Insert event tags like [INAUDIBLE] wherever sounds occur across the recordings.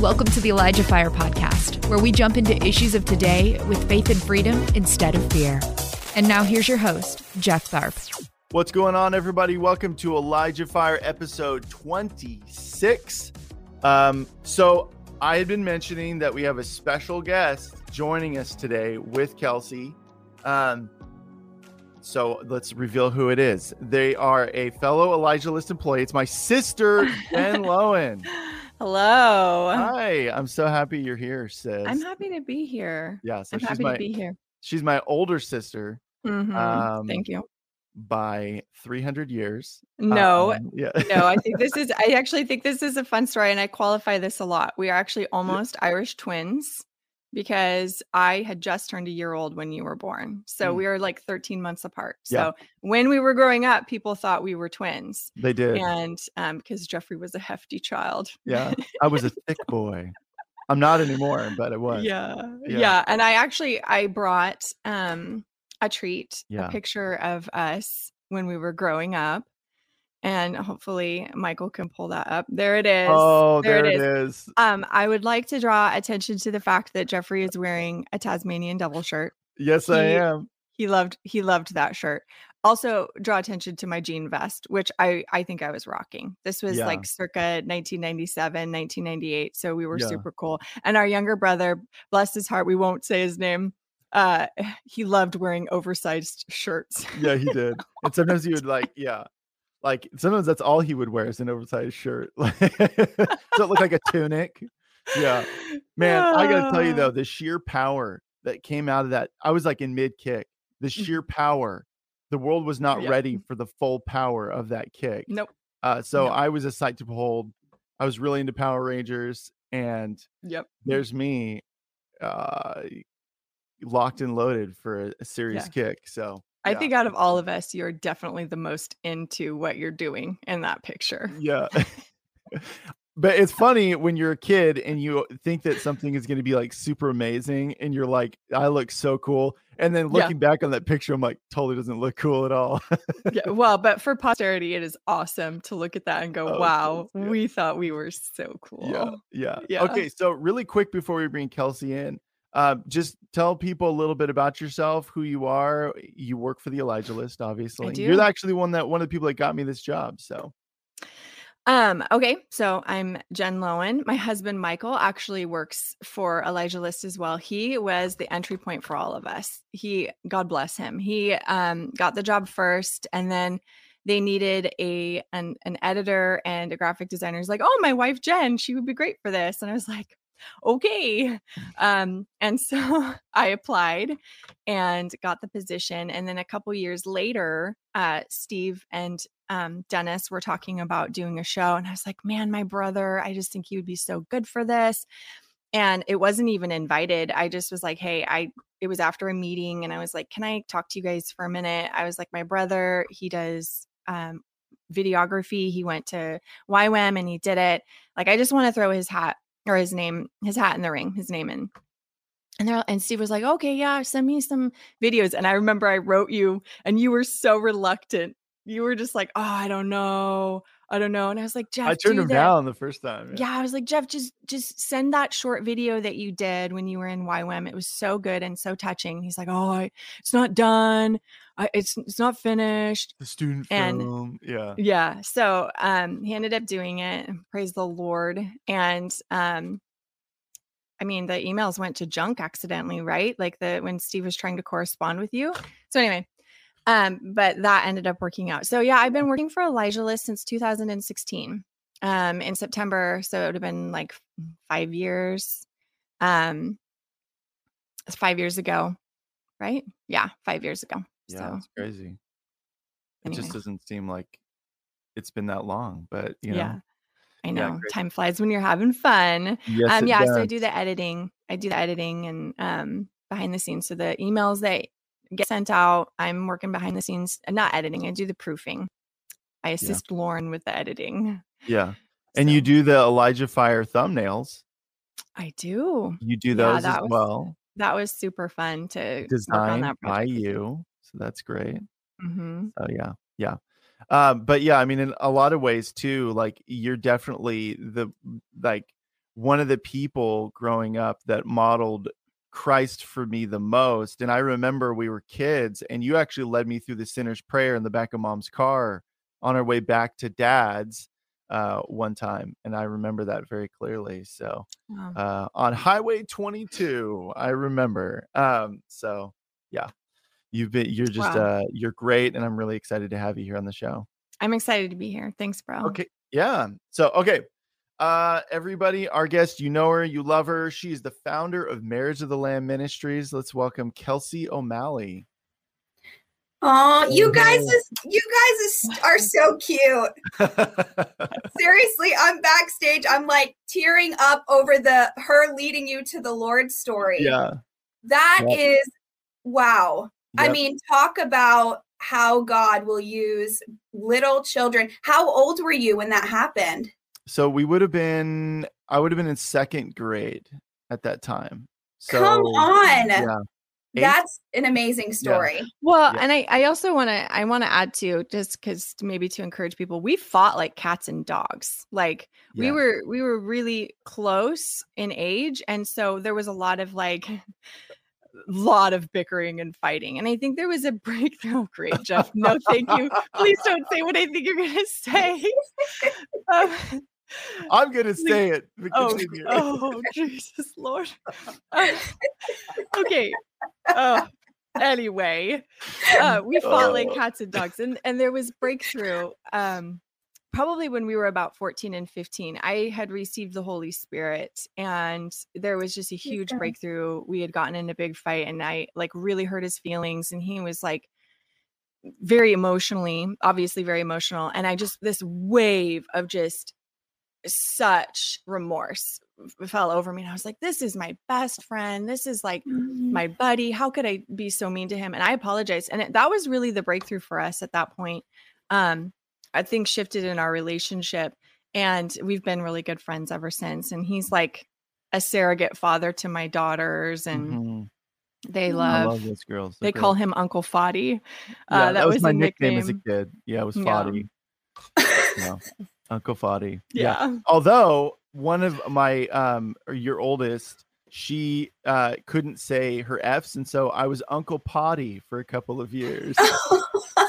Welcome to the Elijah Fire Podcast, where we jump into issues of today with faith and freedom instead of fear. And now here's your host, Jeff Tharp. What's going on, everybody? Welcome to Elijah Fire episode 26. Um, so I had been mentioning that we have a special guest joining us today with Kelsey. Um, so let's reveal who it is. They are a fellow Elijah List employee. It's my sister, [LAUGHS] Jenn Loewen. Hello. Hi, I'm so happy you're here, sis. I'm happy to be here. Yeah, so I'm she's happy my to be here. she's my older sister Mhm. Um, Thank you. by 300 years. No, Um, yeah. no, I think this [LAUGHS] is, I actually think this is a fun story and I qualify this a lot. We are actually almost Irish twins because I had just turned a year old when you were born. So Mm. we are like 13 months apart. Yeah. So when we were growing up, people thought we were twins. they did. And um, because Jeffrey was a hefty child. Yeah, I was a [LAUGHS] thick boy. I'm not anymore, but it was. Yeah, Yeah. yeah. And I actually I brought um a treat, Yeah. a picture of us when we were growing up. And hopefully Michael can pull that up. There it is. Oh, there, there it it is. Um, I would like to draw attention to the fact that Jeffrey is wearing a Tasmanian devil shirt. Yes, I am. He loved he loved that shirt. Also, draw attention to my jean vest, which I I think I was rocking. This was Yeah. like circa 1997, 1998. So we were Yeah. super cool. And our younger brother, bless his heart, we won't say his name. Uh, [SIGHS] he loved wearing oversized shirts. Yeah, he did. and sometimes he would like, [LAUGHS] yeah, like sometimes that's all he would wear is an oversized shirt. [LAUGHS] so it looked like a tunic. Yeah, man, I gotta tell you Ah. though, the sheer power that came out of that, I was like in mid kick. The sheer power, the world was not Mm-hmm. Yeah. ready for the full power of that kick. Nope. Uh, so No. I was a sight to behold. I was really into Power Rangers, and Yep. there's me, uh, locked and loaded for a, a serious Yeah. kick. So I yeah. think out of all of us, you're definitely the most into what you're doing in that picture. yeah. [LAUGHS] but it's funny when you're a kid and you think that something is going to be like super amazing, and you're like, I look so cool. And then Yeah. looking back on that picture, I'm like, totally doesn't look cool at all. yeah, well, but for [LAUGHS] posterity, it is awesome to look at that and go, Oh, wow, yeah. we thought we were so cool. Yeah, yeah. Yeah. Okay, so really quick before we bring Kelsey in, uh, just tell people a little bit about yourself, who you are. You work for the Elijah List, obviously. You're actually one that one of the people that got me this job. So Um, okay, so I'm Jenn Loewen. My husband Michael actually works for Elijah List as well. He was the entry point for all of us. He, God bless him, he um got the job first and then they needed a an, an editor and a graphic designer. He's like, Oh, my wife Jenn, she would be great for this. And I was like, okay. Um, and so [LAUGHS] I applied and got the position. And then a couple years later, uh, Steve and um, Dennis were talking about doing a show. And I was like, man, my brother, I just think he would be so good for this. And it wasn't even invited. I just was like, hey, I, it was after a meeting and I was like, can I talk to you guys for a minute? I was like, my brother, he does um, videography. He went to YWAM and he did it. Like, I just want to throw his hat or his name, his hat in the ring, his name in. And there, and Steve was like, okay, yeah, send me some videos. And I remember I wrote you and you were so reluctant. You were just like, oh, I don't know. I don't know. And I was like, Jeff, I turned do him that." down the first time. Yeah, I was like, Jeff, just just send that short video that you did when you were in YWAM. It was so good and so touching. He's like, oh, I, it's not done. I, it's it's not finished. The student And- film. Yeah. Yeah. So um he ended up doing it. Praise the Lord. And um I mean the emails went to junk accidentally, right? Like the when Steve was trying to correspond with you. So anyway, um, but that ended up working out. So yeah, I've been working for Elijah List since 2016. Um in September. So it would have been like five years. Um it's five years ago, right? Yeah, five years ago. Yeah. So It's crazy. It just doesn't seem like it's been that long, but you know. yeah. I know. great. Time flies when you're having fun. Yes, um yeah so i do the editing i do the editing and um behind the scenes so the emails that get sent out i'm working behind the scenes uh, not editing i do the proofing i assist lauren with the editing Yeah. [LAUGHS] And you do the Elijah Fire thumbnails. i do You do Yeah, those as was well. that was super fun to work on Designed that by project you. So that's great. hmm Oh yeah, yeah. Um, but yeah, I mean, in a lot of ways too, like you're definitely the like one of the people growing up that modeled Christ for me the most. And I remember we were kids, and you actually led me through the sinner's prayer in the back of mom's car on our way back to dad's uh, one time. And I remember that very clearly. So uh, on Highway 22, I remember. Um, so yeah, you've been, you're just, Wow. uh, you're great. And I'm really excited to have you here on the show. I'm excited to be here. Thanks, bro. Okay. Yeah. So, okay. Uh, everybody, our guest, you know her, you love her. She's the founder of Marriage of the Lamb Ministries. Let's welcome Kelsey O'Malley. Oh, you guys is you guys is, [LAUGHS] are so cute. [LAUGHS] Seriously, I'm backstage. I'm like tearing up over the her leading you to the Lord story. yeah. That Yep. is wow. I mean, talk about how God will use little children. How old were you when that happened? So we would have been, I would have been in second grade at that time. So, Come on. Yeah. Eight? That's an amazing story. Well, Yeah. and I, I also want to, I want to add to just because maybe to encourage people, we fought like cats and dogs. Like we were, we were really close in age, and so there was a lot of like, [LAUGHS] lot of bickering and fighting. And I think there was a [LAUGHS] breakthrough. Great, Jeff. No, thank you. Please don't say what I think you're gonna [LAUGHS] say. Um, I'm to say it. oh, [LAUGHS] oh, Jesus Lord. Uh, [LAUGHS] okay. Oh, anyway, uh, we fought like Oh. cats and dogs, and and there was breakthrough. Um, probably when we were about 14 and 15 i had received the holy spirit and there was just a huge breakthrough we had gotten in a big fight and i like really hurt his feelings and he was like very emotionally obviously very emotional and i just this wave of just such remorse fell over me and i was like this is my best friend this is like my buddy how could i be so mean to him and i apologized and it, that was really the breakthrough for us at that point um i think shifted in our relationship and we've been really good friends ever since and he's like a surrogate father to my daughters and Mhm. they love love those girls. They're they call him uncle foddy Yeah, uh, that, was, my a nickname. as a kid. Yeah, it was Yeah. [LAUGHS] Yeah. Uncle Foddy. yeah. Although one of my um or your oldest she uh couldn't say her f's and so i was uncle potty for a couple of years.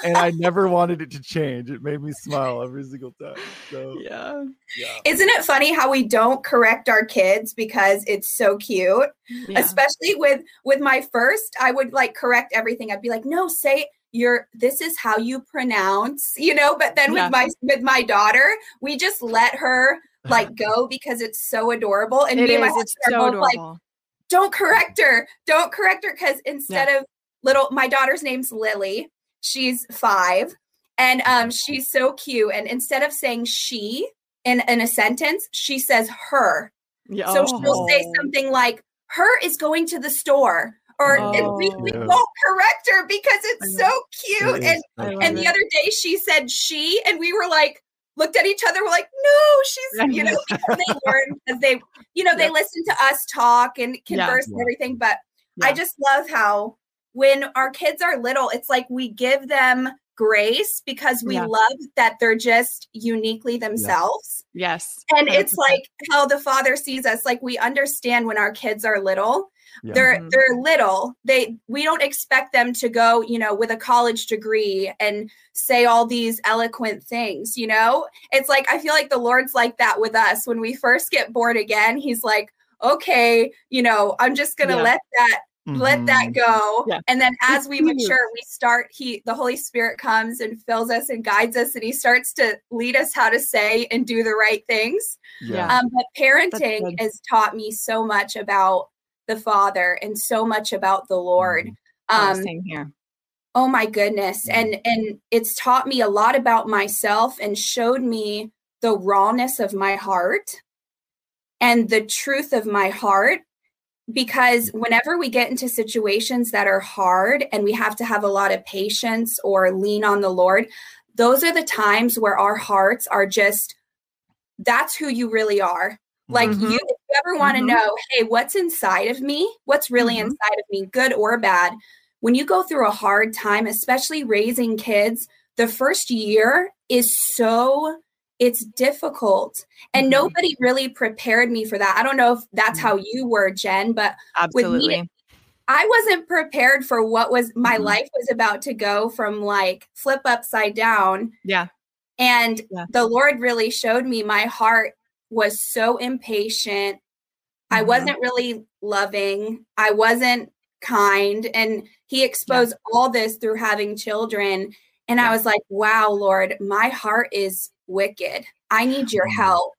And i never wanted it to change. It made me smile every single time. So yeah. yeah. Isn't it funny how we don't correct our kids because it's so cute? yeah. Especially with with my first i would like correct everything. I'd be like no say your this is how you pronounce you know but then Yeah. with my with my daughter we just let her like [LAUGHS] go because it's so adorable. And it me and my is. It's husband so are both like don't correct her. Don't correct her. Because instead of little my daughter's name's lily. She's five. And um she's so cute. And instead of saying she in in a sentence she says her. Yeah. So she'll say Oh. something like, "Her is going to the store," or oh, and we, we Oh. won't correct her because it's so cute. It is And so I love and cute. the other day she said she, and we were like, looked at each other, we're like, "No, she's," you know, because they [LAUGHS] learn because they, you know, they Yeah. listen to us talk and Yeah. converse and everything. But I just love how when our kids are little, it's like we give them grace because we Yeah. love that they're just uniquely themselves. yes And it's 100%. like how the father sees us. Like we understand when our kids are little, Yeah. they're Mhm. they're little. They we don't expect them to go, you know, with a college degree and say all these eloquent things, you know? It's like I feel like the Lord's like that with us. When we first get born again, he's like, okay, you know, I'm just gonna Yeah. let that let that Mhm. go Yeah. and then as we mature we start he the holy spirit comes and fills us and guides us and he starts to lead us how to say and do the right things yeah Yeah. um, but parenting has taught me so much about the father and so much about the lord. Oh, um, same here. oh my goodness. And and it's taught me a lot about myself and showed me the rawness of my heart and the truth of my heart because whenever we get into situations that are hard and we have to have a lot of patience or lean on the lord those are the times where our hearts are just that's who you really are like Mhm. you if you ever want to Mhm. know hey what's inside of me what's really Mhm. inside of me good or bad when you go through a hard time especially raising kids the first year is so it's difficult. And Mhm. nobody really prepared me for that. I don't know if that's Mhm. how you were, Jenn, but Absolutely. with me, I wasn't prepared for what was my Mhm. life was about to go from like flip upside down. Yeah. And Yeah. the Lord really showed me my heart was so impatient. I Mhm. wasn't really loving. I wasn't kind. And He exposed all this through having children. And I was like, wow, Lord, my heart is wicked. I need your Mhm. help.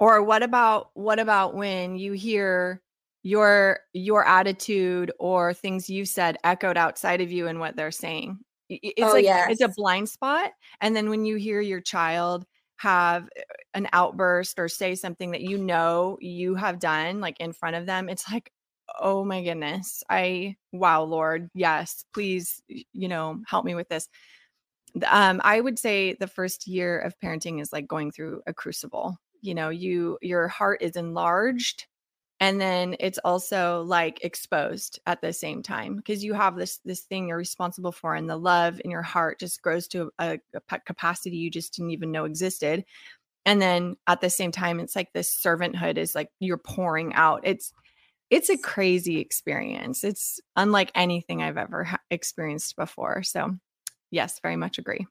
Or what about what about when you hear your your attitude or things you said echoed outside of you and what they're saying? I- i- It's Oh, like it's a blind spot. And then when you hear your child have uh, an outburst or say something that you know you have done like in front of them, it's like, oh my goodness. I wow, Lord, yes, please, you know, help me with this. um i would say the first year of parenting is like going through a crucible you know you your heart is enlarged and then it's also like exposed at the same time because you have this this thing you're responsible for and the love in your heart just grows to a, a capacity you just didn't even know existed. And then at the same time it's like this servanthood is like you're pouring out. It's it's a crazy experience. It's unlike anything i've ever ha- experienced before. So yes very much agree.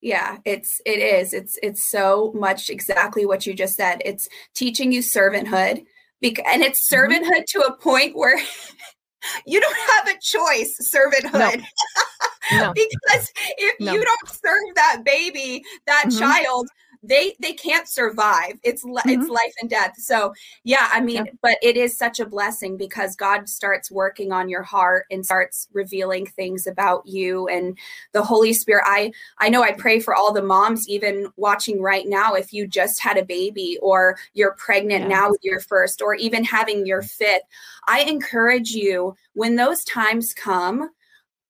Yeah, it's it is. It's it's so much exactly what you just said. It's teaching you servanthood and it's Mhm. servanthood to a point where [LAUGHS] you don't have a choice, servanthood. [LAUGHS] no because if No. you don't serve that baby, that Mhm. child, they they can't survive. It's li- it's mm-hmm. life and death. So, yeah, I mean, Yeah. but it is such a blessing because God starts working on your heart and starts revealing things about you and the Holy Spirit. I I know I pray for all the moms even watching right now if you just had a baby or you're pregnant now with your first or even having your fifth. I encourage you when those times come,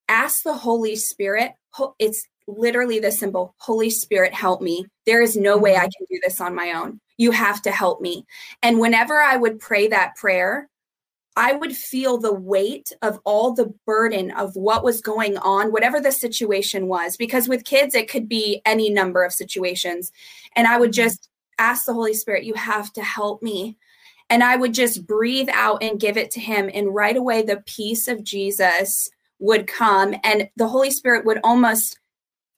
ask the Holy Spirit. It's literally the simple Holy Spirit, help me. There is no way I can do this on my own. You have to help me. And whenever I would pray that prayer, I would feel the weight of all the burden of what was going on, whatever the situation was. Because with kids, it could be any number of situations. And I would Mhm. just ask the Holy Spirit, You have to help me. And I would just breathe out and give it to Him. And right away, the peace of Jesus would come, and the Holy Spirit would almost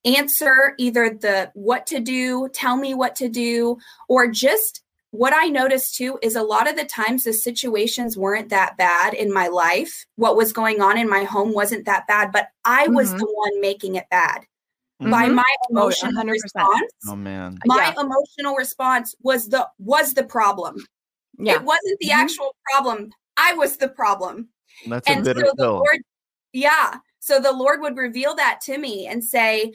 answer either the what to do, tell me what to do, or just what I noticed too is a lot of the times the situations weren't that bad in my life. What was going on in my home wasn't that bad, but I was Mhm. the one making it bad by Mhm. my Oh, emotional 100%. response. Oh man. My Yeah. emotional response was the was the problem. yeah It wasn't the Mhm. actual problem. I was the problem That's a and so bitter the pill. lord yeah so the lord would reveal that to me and say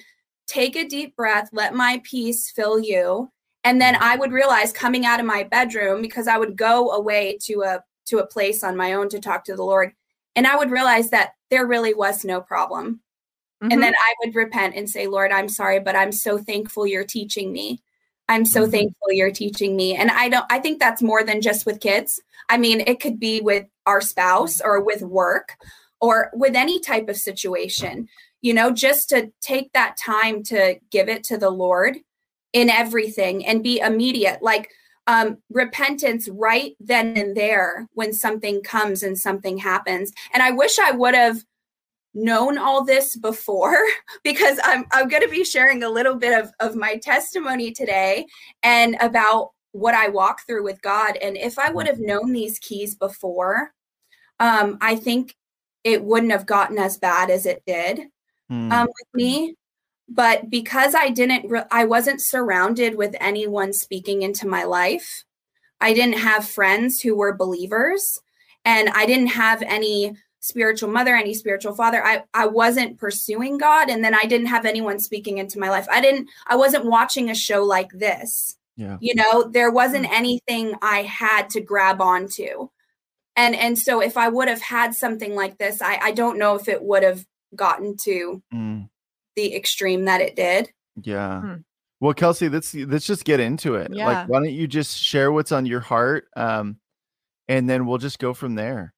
take a deep breath let my peace fill you. And then i would realize coming out of my bedroom because i would go away to a to a place on my own to talk to the lord and i would realize that there really was no problem. Mhm. and then i would repent and say lord i'm sorry but i'm so thankful you're teaching me. I'm so Mhm. thankful you're teaching me. And i don't i think that's more than just with kids. I mean it could be with our spouse or with work or with any type of situation you know just to take that time to give it to the lord in everything and be immediate like um repentance right then and there when something comes and something happens. And i wish i would have known all this before [LAUGHS] because I'm I'm going to be sharing a little bit of of my testimony today and about what I walk through with God. And if I would have known these keys before um I think it wouldn't have gotten as bad as it did Hmm. um with me but because I didn't re- I wasn't surrounded with anyone speaking into my life I didn't have friends who were believers and I didn't have any spiritual mother any spiritual father. I I wasn't pursuing God and then I didn't have anyone speaking into my life. I didn't I wasn't watching a show like this. Yeah. you know there wasn't anything I had to grab onto. And and so if I would have had something like this I I don't know if it would have gotten to Mm, the extreme that it did yeah. Hmm. Well, Kelsey, let's let's just get into it. Yeah. Like, why don't you just share what's on your heart, um, and then we'll just go from there.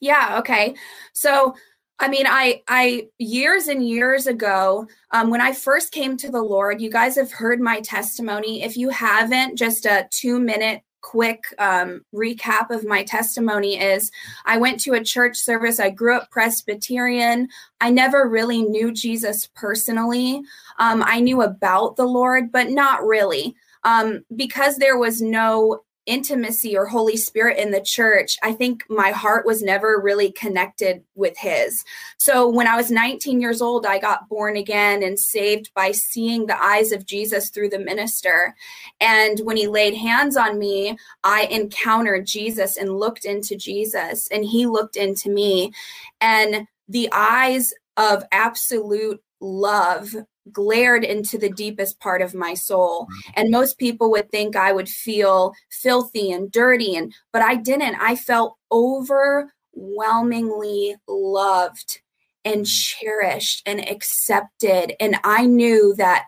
Yeah, okay. So I mean, I, I years and years ago, um, when I first came to the Lord, you guys have heard my testimony. If you haven't, just a two minute quick um, recap of my testimony is I went to a church service. I grew up Presbyterian. I never really knew Jesus personally. Um, I knew about the Lord, but not really. Um, because there was no intimacy or Holy Spirit in the church, I think my heart was never really connected with His. So when I was 19 years old, I got born again and saved by seeing the eyes of Jesus through the minister. And when He laid hands on me, I encountered Jesus and looked into Jesus, and He looked into me. And the eyes of absolute love glared into the deepest part of my soul and most people would think i would feel filthy and dirty and but i didn't i felt overwhelmingly loved and mm-hmm. cherished and accepted and i knew that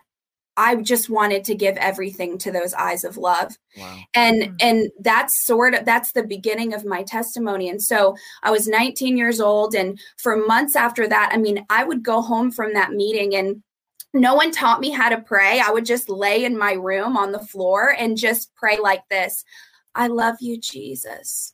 i just wanted to give everything to those eyes of love wow. and mm-hmm. and that's sort of that's the beginning of my testimony and so i was 19 years old and for months after that i mean i would go home from that meeting and no one taught me how to pray. I would just lay in my room on the floor and just pray like this I love you, Jesus.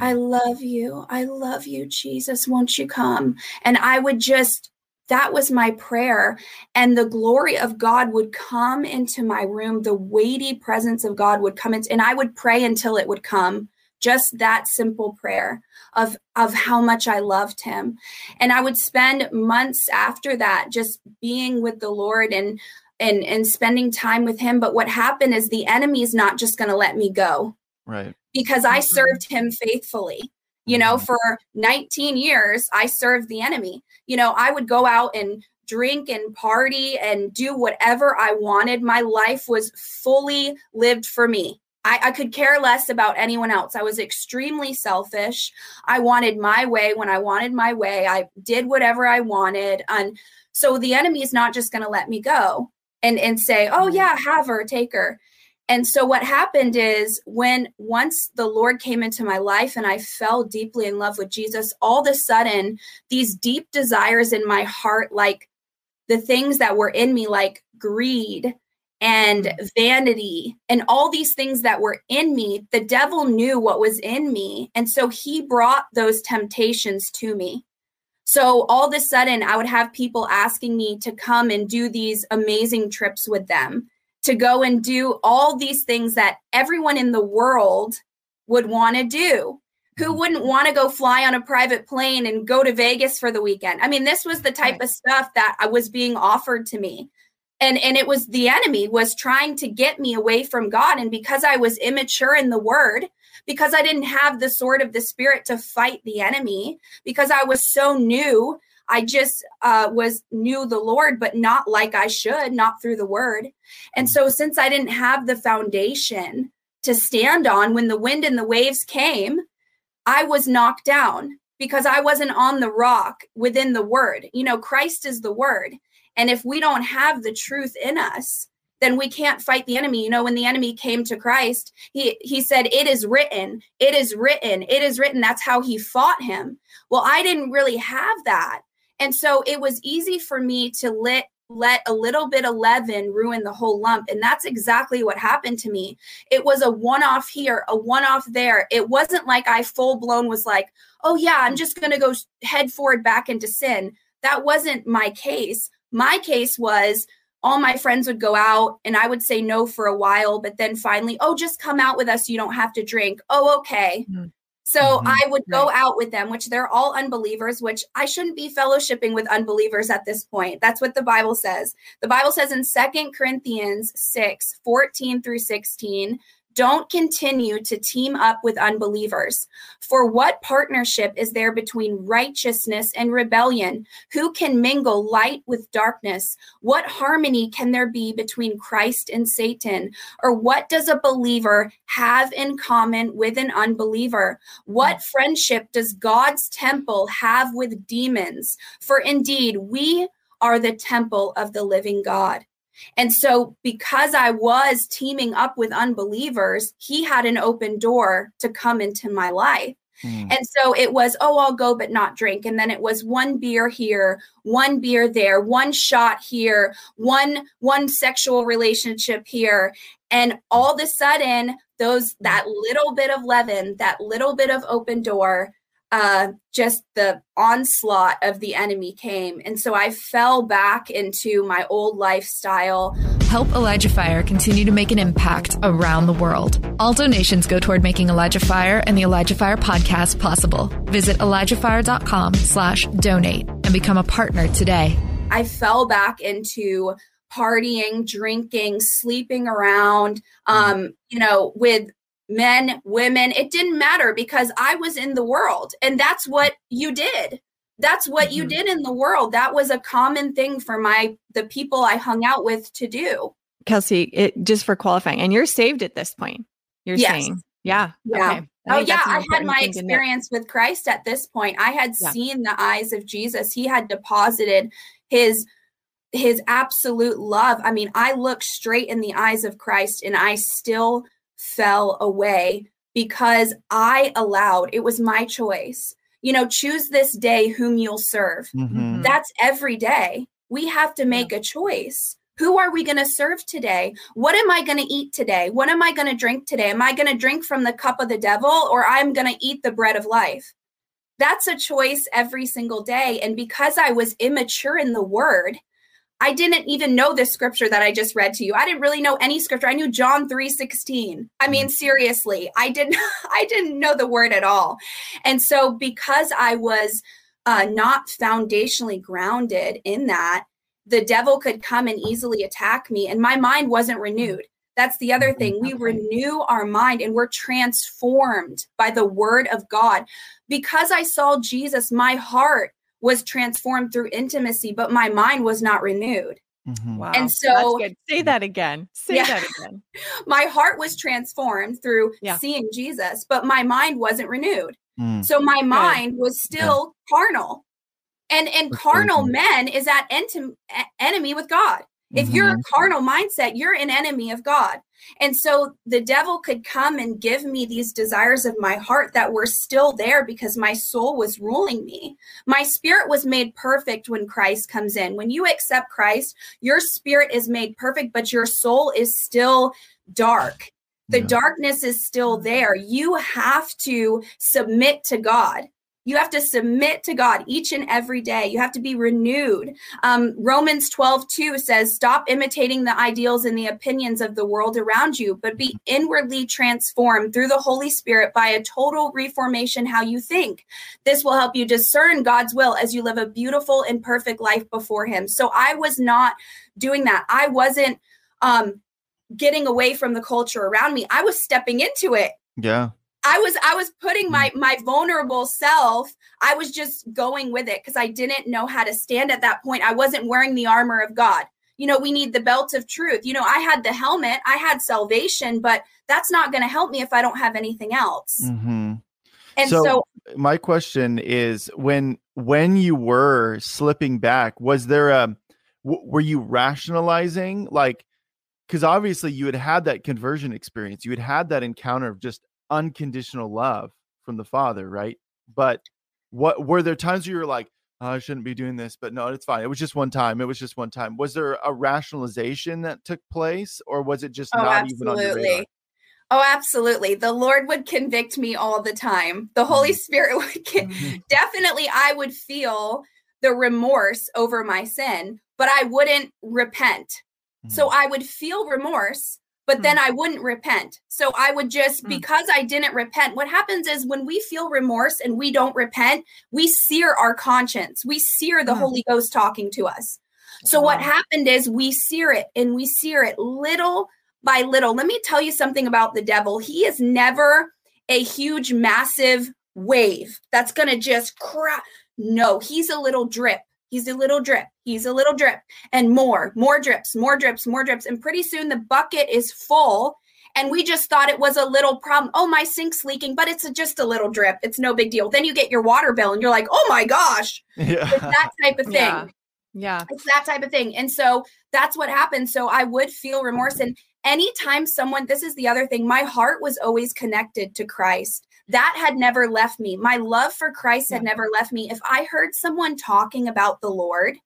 I hmm. love you. I love you, Jesus. Won't you come? And I would just, that was my prayer. And the glory of God would come into my room. The weighty presence of God would come into, and I would pray until it would come just that simple prayer of of how much I loved him. And I would spend months after that just being with the Lord and and and spending time with him, but what happened is the enemy is not just going to let me go. Right. Because I mm-hmm. served him faithfully. You know, mm-hmm. for 19 years I served the enemy. You know, I would go out and drink and party and do whatever I wanted. My life was fully lived for me. I, I, could care less about anyone else. I was extremely selfish. I wanted my way when I wanted my way. I did whatever I wanted. And so the enemy is not just going to let me go and, and say, oh, mm-hmm. yeah, have her, take her. And so what happened is when once the Lord came into my life and I fell deeply in love with Jesus, all of a sudden, these deep desires in my heart, like the things that were in me, like greed, and mm. vanity and all these things that were in me, the devil knew what was in me. And so he brought those temptations to me. So all of a sudden, I would have people asking me to come and do these amazing trips with them, to go and do all these things that everyone in the world would want to do. Who mm. wouldn't want to go fly on a private plane and go to Vegas for the weekend? I mean, this was the type of stuff that I was being offered to me and and it was the enemy was trying to get me away from god. And because i was immature in the word because i didn't have the sword of the spirit to fight the enemy because i was so new i just uh, was knew the lord but not like i should not through the word. And so since i didn't have the foundation to stand on when the wind and the waves came i was knocked down because i wasn't on the rock within the word. You know christ is the word and if we don't have the truth in us, then we can't fight the enemy. You know, when the enemy came to Christ, he he said, "It is written. It is written. It is written." That's how he fought him. Well, I didn't really have that. And so it was easy for me to let let a little bit of leaven ruin the whole lump. And that's exactly what happened to me. It was a one off here, a one off there. It wasn't like I full blown was like, oh, yeah, I'm just going to go head forward back into sin. That wasn't my case. My case was all my friends would go out and I would say no for a while, but then finally, oh, just come out with us. You don't have to drink. Oh, okay. Mm-hmm. So mm-hmm. I would go right. out with them, which they're all unbelievers, which I shouldn't be fellowshipping with unbelievers at this point. That's what the Bible says. The Bible says in Second Corinthians 6 14 through 16, don't continue to team up with unbelievers. For what partnership is there between righteousness and rebellion? Who can mingle light with darkness? What harmony can there be between Christ and Satan? Or what does a believer have in common with an unbeliever? What friendship does God's temple have with demons? For indeed, we are the temple of the living God. And so, because I was teaming up with unbelievers, he had an open door to come into my life. Mm. And so it was, oh, I'll go, but not drink. And then it was one beer here, one beer there, one shot here, one one sexual relationship here. And all of a sudden, those that little bit of leaven, that little bit of open door, uh, just the onslaught of the enemy came. And so I fell back into my old lifestyle. Help Elijah Fire continue to make an impact around the world. All donations go toward making Elijah Fire and the Elijah Fire podcast possible. Visit ElijahFire.com slash donate and become a partner today. I fell back into partying, drinking, sleeping around, um, you know, with men, women, it didn't matter because I was in the world and that's what you did. That's what mm-hmm. you did in the world. That was a common thing for my the people I hung out with to do. Kelsey, it just for qualifying, and you're saved at this point. You're yes. saying, yeah, yeah. Okay. oh yeah, I had my experience with Christ at this point. I had yeah. seen the eyes of Jesus. He had deposited his his absolute love. I mean, I looked straight in the eyes of Christ and I still fell away because I allowed, it was my choice. You know, choose this day whom you'll serve. Mm-hmm. That's every day. We have to make a choice. Who are we going to serve today? What am I going to eat today? What am I going to drink today? Am I going to drink from the cup of the devil or I'm going to eat the bread of life? That's a choice every single day. And because I was immature in the word, I didn't even know this scripture that I just read to you. I didn't really know any scripture. I knew John 3:16. I mean, mm. seriously, I didn't [LAUGHS] I didn't know the word at all. And so because I was uh, not foundationally grounded in that, the devil could come and easily attack me and my mind wasn't renewed. That's the other thing. We renew our mind and we're transformed by the word of God. Because I saw Jesus, my heart was transformed through intimacy, but my mind was not renewed. Mm-hmm. Wow. And so say that again. Say yeah. that [LAUGHS] again. my heart was transformed through yeah. seeing Jesus, but my mind wasn't renewed. Mm. So my mind was still yeah. carnal. And and That's carnal men is at ent- enemy with God. If mm-hmm. you're a carnal mindset, you're an enemy of God. And so the devil could come and give me these desires of my heart that were still there because my soul was ruling me. My spirit was made perfect when Christ comes in. When you accept Christ, your spirit is made perfect, but your soul is still dark. The yeah. darkness is still there. You have to submit to God. You have to submit to God each and every day. You have to be renewed. Um, Romans 12, 2 says, Stop imitating the ideals and the opinions of the world around you, but be inwardly transformed through the Holy Spirit by a total reformation how you think. This will help you discern God's will as you live a beautiful and perfect life before Him. So I was not doing that. I wasn't um, getting away from the culture around me. I was stepping into it. Yeah. I was I was putting my my vulnerable self. I was just going with it because I didn't know how to stand at that point. I wasn't wearing the armor of God. You know, we need the belt of truth. You know, I had the helmet, I had salvation, but that's not going to help me if I don't have anything else. Mm-hmm. And so, so my question is when when you were slipping back, was there a w- were you rationalizing like because obviously you had had that conversion experience you had had that encounter of just unconditional love from the father, right? But what were there times where you were like, oh, I shouldn't be doing this, but no, it's fine. It was just one time. It was just one time. Was there a rationalization that took place, or was it just oh, not absolutely. even on your radar? Oh, absolutely. The Lord would convict me all the time. The Holy mm-hmm. Spirit [LAUGHS] would mm-hmm. definitely, I would feel the remorse over my sin, but I wouldn't repent. Mm-hmm. So I would feel remorse, but then hmm. I wouldn't repent. So I would just, hmm. because I didn't repent, what happens is when we feel remorse and we don't repent, we sear our conscience. We sear the hmm. Holy Ghost talking to us. So what happened is we sear it and we sear it little by little. Let me tell you something about the devil. He is never a huge, massive wave that's going to just crack. No, he's a little drip. He's a little drip. He's a little drip. And more, more drips, more drips, more drips. And pretty soon the bucket is full. And we just thought it was a little problem. Oh, my sink's leaking, but it's a, just a little drip. It's no big deal. Then you get your water bill and you're like, oh my gosh. [LAUGHS] Yeah. It's that type of thing. Yeah. yeah. It's that type of thing. And so that's what happened. So I would feel remorse. And anytime someone, this is the other thing, my heart was always connected to Christ. That had never left me. My love for Christ had never left me. If I heard someone talking about the Lord,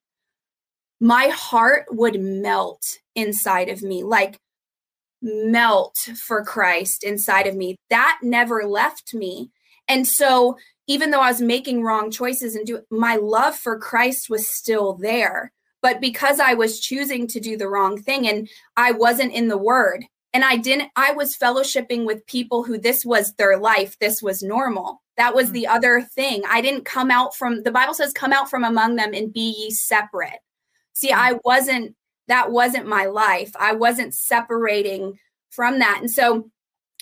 my heart would melt inside of me, like melt for Christ inside of me. That never left me. And so, even though I was making wrong choices and do my love for Christ was still there. But because I was choosing to do the wrong thing and I wasn't in the word and I didn't, I was fellowshipping with people who this was their life, this was normal. That was mm. the other thing. I didn't come out from, the Bible says, come out from among them and be ye separate. See, I wasn't, that wasn't my life. I wasn't separating from that. And so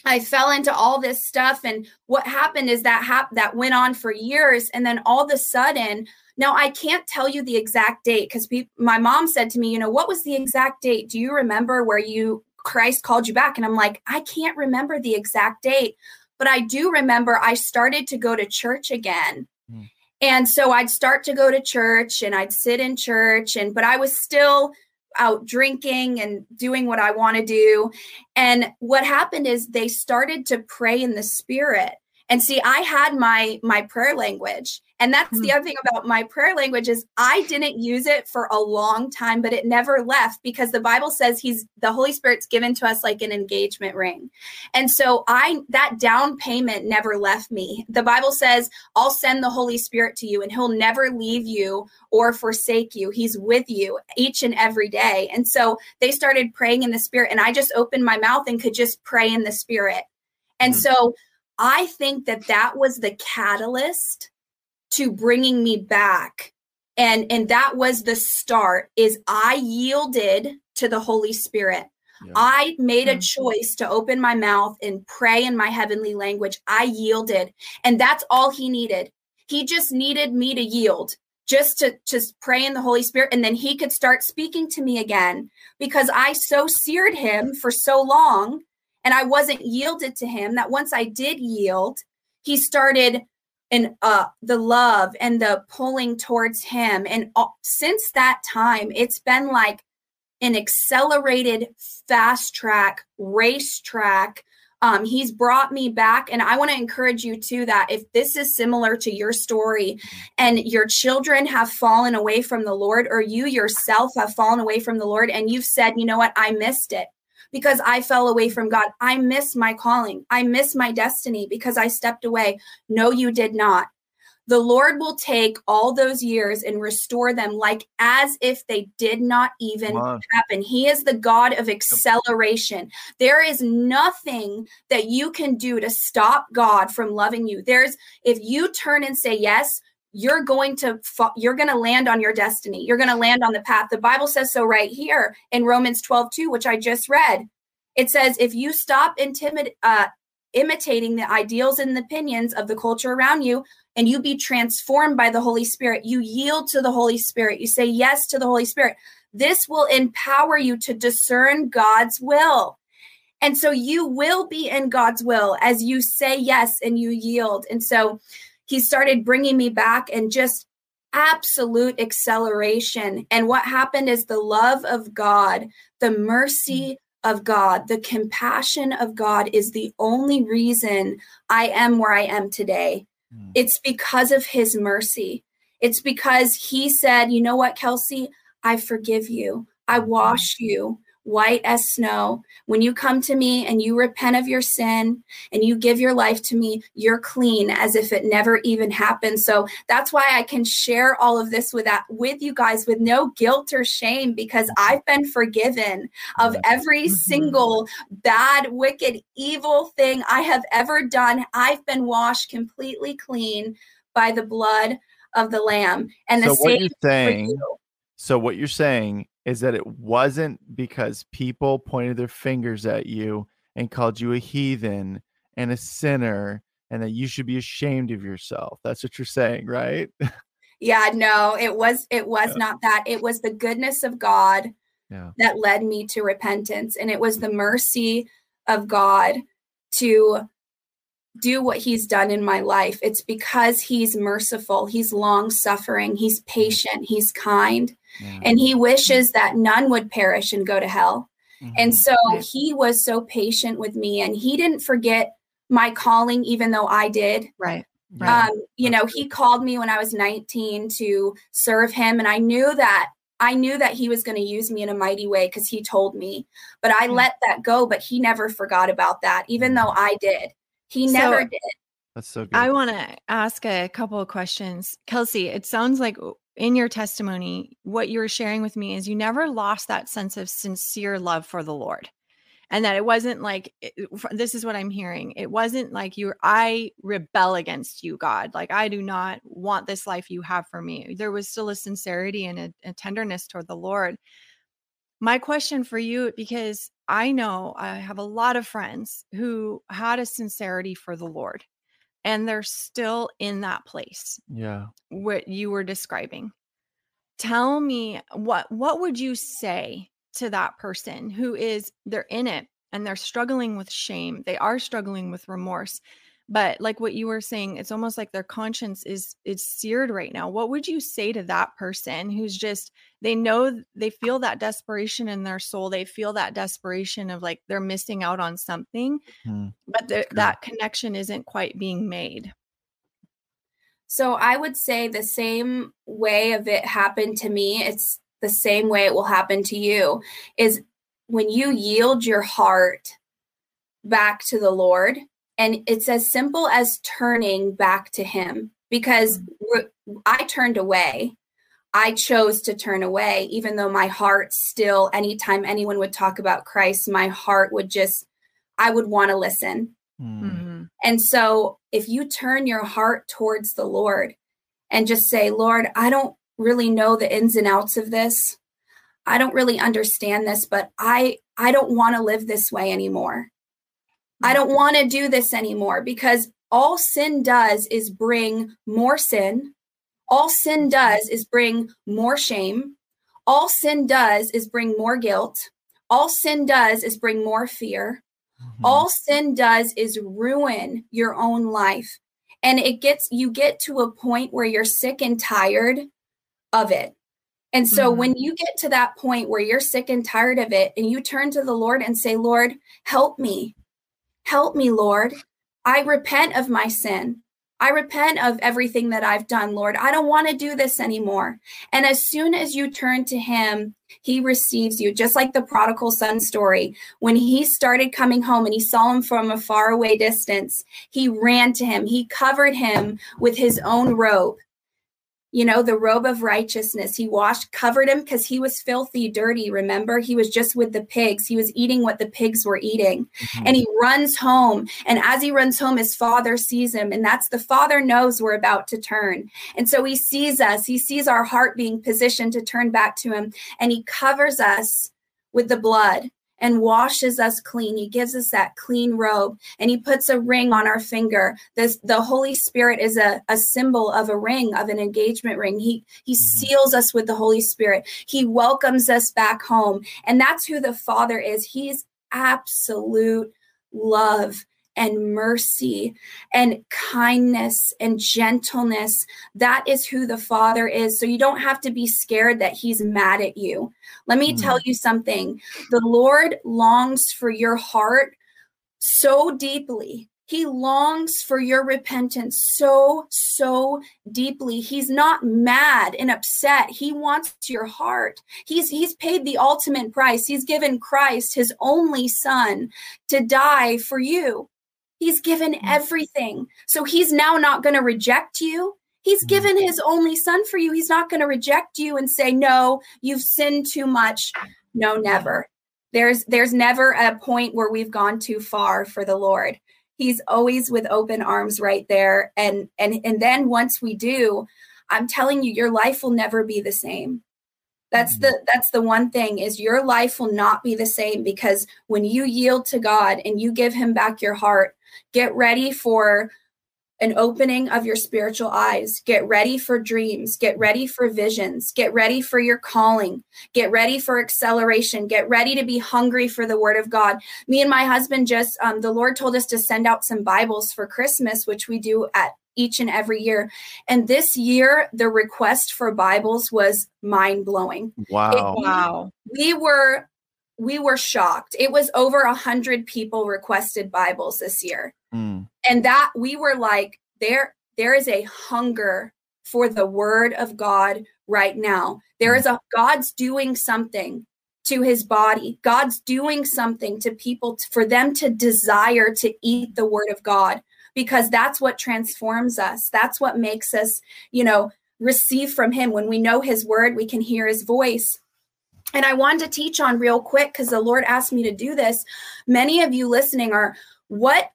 I fell into all this stuff. And what happened is that hap- that went on for years. And then all of a sudden, now I can't tell you the exact date because my mom said to me, you know, what was the exact date? Do you remember where you Christ called you back? And I'm like, I can't remember the exact date, but I do remember I started to go to church again. Mm. And so I'd start to go to church and I'd sit in church and but I was still out drinking and doing what I want to do. And what happened is they started to pray in the spirit. And see, I had my my prayer language and that's mm-hmm. the other thing about my prayer language is I didn't use it for a long time, but it never left because the Bible says he's the Holy Spirit's given to us like an engagement ring. And so I that down payment never left me. The Bible says, I'll send the Holy Spirit to you and he'll never leave you or forsake you. He's with you each and every day. And so they started praying in the spirit and I just opened my mouth and could just pray in the spirit. And mm-hmm. so I think that that was the catalyst to bringing me back and and that was the start is i yielded to the holy spirit yeah. i made a mm-hmm. choice to open my mouth and pray in my heavenly language i yielded and that's all he needed he just needed me to yield just to just pray in the holy spirit and then he could start speaking to me again because i so seared him for so long and i wasn't yielded to him that once i did yield he started and uh the love and the pulling towards him. And uh, since that time it's been like an accelerated fast track race track. Um, he's brought me back and i want to encourage you too that if this is similar to your story and your children have fallen away from the lord or you yourself have fallen away from the lord and you've said you know what? I missed it because I fell away from God. I miss my calling. I miss my destiny because I stepped away. No, you did not. The Lord will take all those years and restore them like as if they did not even happen. He is the God of acceleration. There is nothing that you can do to stop God from loving you. There's, if you turn and say yes, you're going to you're going to land on your destiny. You're going to land on the path. The bible says so right here in romans 12 2 which i just read. It says if you stop intimid- uh, imitating the ideals and the opinions of the culture around you and you be transformed by the holy spirit you yield to the holy spirit. You say yes to the holy spirit. This will empower you to discern god's will. And so you will be in god's will as you say yes and you yield. And so he started bringing me back and just absolute acceleration. And what happened is the love of God, the mercy of God, the compassion of God is the only reason I am where I am today. Mm. It's because of his mercy. It's because he said, you know what, Kelsey, I forgive you. I hmm. wash you white as snow. When you come to me and you repent of your sin and you give your life to me, you're clean as if it never even happened. So that's why I can share all of this with that with you guys with no guilt or shame because I've been forgiven of every mm-hmm. single bad, wicked, evil thing I have ever done. I've been washed completely clean by the blood of the lamb. And the so same what you're saying, so what you're saying is that it wasn't because people pointed their fingers at you and called you a heathen and a sinner and that you should be ashamed of yourself. That's what you're saying, right? [LAUGHS] yeah, no, it was it was yeah. not that. It was the goodness of God yeah. that led me to repentance and it was the mercy of God to do what he's done in my life. It's because he's merciful, he's long suffering, he's mm-hmm. patient, he's kind. And he wishes that none would perish and go to hell. Mm-hmm. And so he was so patient with me and he didn't forget my calling, even though I did. Right. Right. Um, you know, he called me when I was 19 to serve him, and I knew that I knew that he was going to use me in a mighty way because he told me. But I mm-hmm. let that go. But he never forgot about that, even though I did. He so, never did. That's so good. I want to ask a couple of questions, Kelsey. It sounds like in your testimony, what you were sharing with me is you never lost that sense of sincere love for the Lord. And that it wasn't like this is what i'm hearing. It wasn't like you i rebel against you god. Like i do not want this life you have for me. There was still a sincerity and a, a tenderness toward the lord. My question for you because i know i have a lot of friends who had a sincerity for the lord and they're still in that place yeah. what you were describing. Tell me what what would you say to that person who is they're in it and they're struggling with shame they are struggling with remorse but like what you were saying it's almost like their conscience is is seared right now what would you say to that person who's just they know they feel that desperation in their soul they feel that desperation of like they're missing out on something hmm. but the, that connection isn't quite being made so i would say the same way of it happened to me it's the same way it will happen to you is when you yield your heart back to the Lord. And it's as simple as turning back to Him because I turned away. I chose to turn away, even though my heart still, anytime anyone would talk about Christ, my heart would just, I would want to listen. Mm-hmm. And so if you turn your heart towards the Lord and just say, Lord, I don't really know the ins and outs of this. I don't really understand this, but I I don't want to live this way anymore. I don't want to do this anymore because all sin does is bring more sin. All sin does is bring more shame. All sin does is bring more guilt. All sin does is bring more fear. Mm-hmm. All sin does is ruin your own life. And it gets you get to a point where you're sick and tired of it. And so mm-hmm. when you get to that point where you're sick and tired of it and you turn to the Lord and say, Lord, help me. Help me, Lord. I repent of my sin. I repent of everything that I've done, Lord. I don't want to do this anymore. And as soon as you turn to Him, He receives you, just like the prodigal son story. When he started coming home and he saw him from a faraway distance, he ran to him. He covered him with his own robe you know, the robe of righteousness. He washed, covered him because he was filthy, dirty. Remember, he was just with the pigs. He was eating what the pigs were eating. Mm-hmm. And he runs home. And as he runs home, his father sees him. And that's the father knows we're about to turn. And so he sees us. He sees our heart being positioned to turn back to him. And he covers us with the blood and washes us clean. He gives us that clean robe and he puts a ring on our finger. This, the Holy Spirit is a, a symbol of a ring, of an engagement ring. He, he mm-hmm. seals us with the Holy Spirit. He welcomes us back home. And that's who the Father is. He's absolute love and mercy and kindness and gentleness. That is who the Father is. So you don't have to be scared that He's mad at you. Let me mm-hmm. tell you something the Lord longs for your heart so deeply. He longs for your repentance so, so deeply. He's not mad and upset. He wants your heart. He's, he's paid the ultimate price. He's given Christ, his only son, to die for you. He's given mm. everything. So he's now not going to reject you. He's mm. given his only son for you. He's not going to reject you and say, "No, you've sinned too much." No, never. There's there's never a point where we've gone too far for the Lord. He's always with open arms right there. And and and then once we do, I'm telling you your life will never be the same. That's mm. the that's the one thing is your life will not be the same because when you yield to God and you give him back your heart, Get ready for an opening of your spiritual eyes. Get ready for dreams. Get ready for visions. Get ready for your calling. Get ready for acceleration. Get ready to be hungry for the word of God. Me and my husband just, um, the Lord told us to send out some Bibles for Christmas, which we do at each and every year. And this year, the request for Bibles was mind blowing. Wow. It, wow. We were we were shocked. It was over a hundred people requested Bibles this year. Mm. And that we were like, there, there is a hunger for the word of God right now. There is a God's doing something to his body. God's doing something to people t- for them to desire to eat the word of God because that's what transforms us. That's what makes us, you know, receive from him. When we know his word, we can hear his voice. And I wanted to teach on real quick because the Lord asked me to do this. Many of you listening are, what,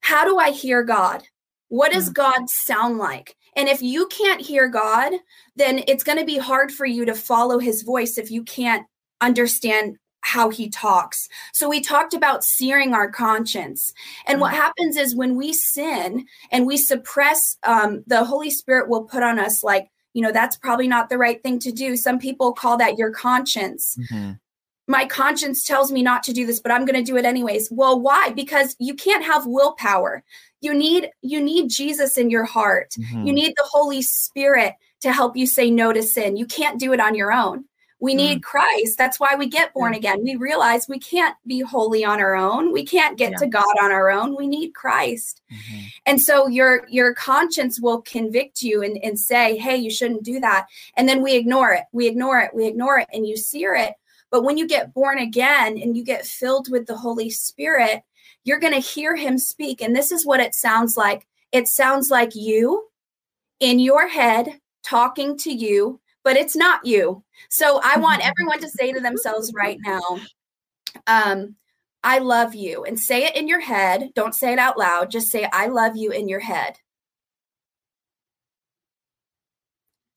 how do I hear God? What does mm. God sound like? And if you can't hear God, then it's going to be hard for you to follow his voice if you can't understand how he talks. So we talked about searing our conscience. And what mm. happens is when we sin and we suppress, um, the Holy Spirit will put on us like, you know, that's probably not the right thing to do. Some people call that your conscience. Mm-hmm. My conscience tells me not to do this, but I'm going to do it anyways. Well, why? Because you can't have willpower. You need you need Jesus in your heart. Mm-hmm. You need the Holy Spirit to help you say no to sin. You can't do it on your own. We need mm. Christ. That's why we get born again. We realize we can't be holy on our own. We can't get yeah. to God on our own. We need Christ. Mm-hmm. And so your your conscience will convict you and, and say, hey, you shouldn't do that. And then we ignore it. We ignore it. We ignore it and you sear it. But when you get born again and you get filled with the Holy Spirit, you're going to hear him speak. And this is what it sounds like. It sounds like you in your head talking to you but it's not you. So I want everyone to say to themselves right now, um, I love you, and say it in your head. Don't say it out loud. Just say, I love you in your head.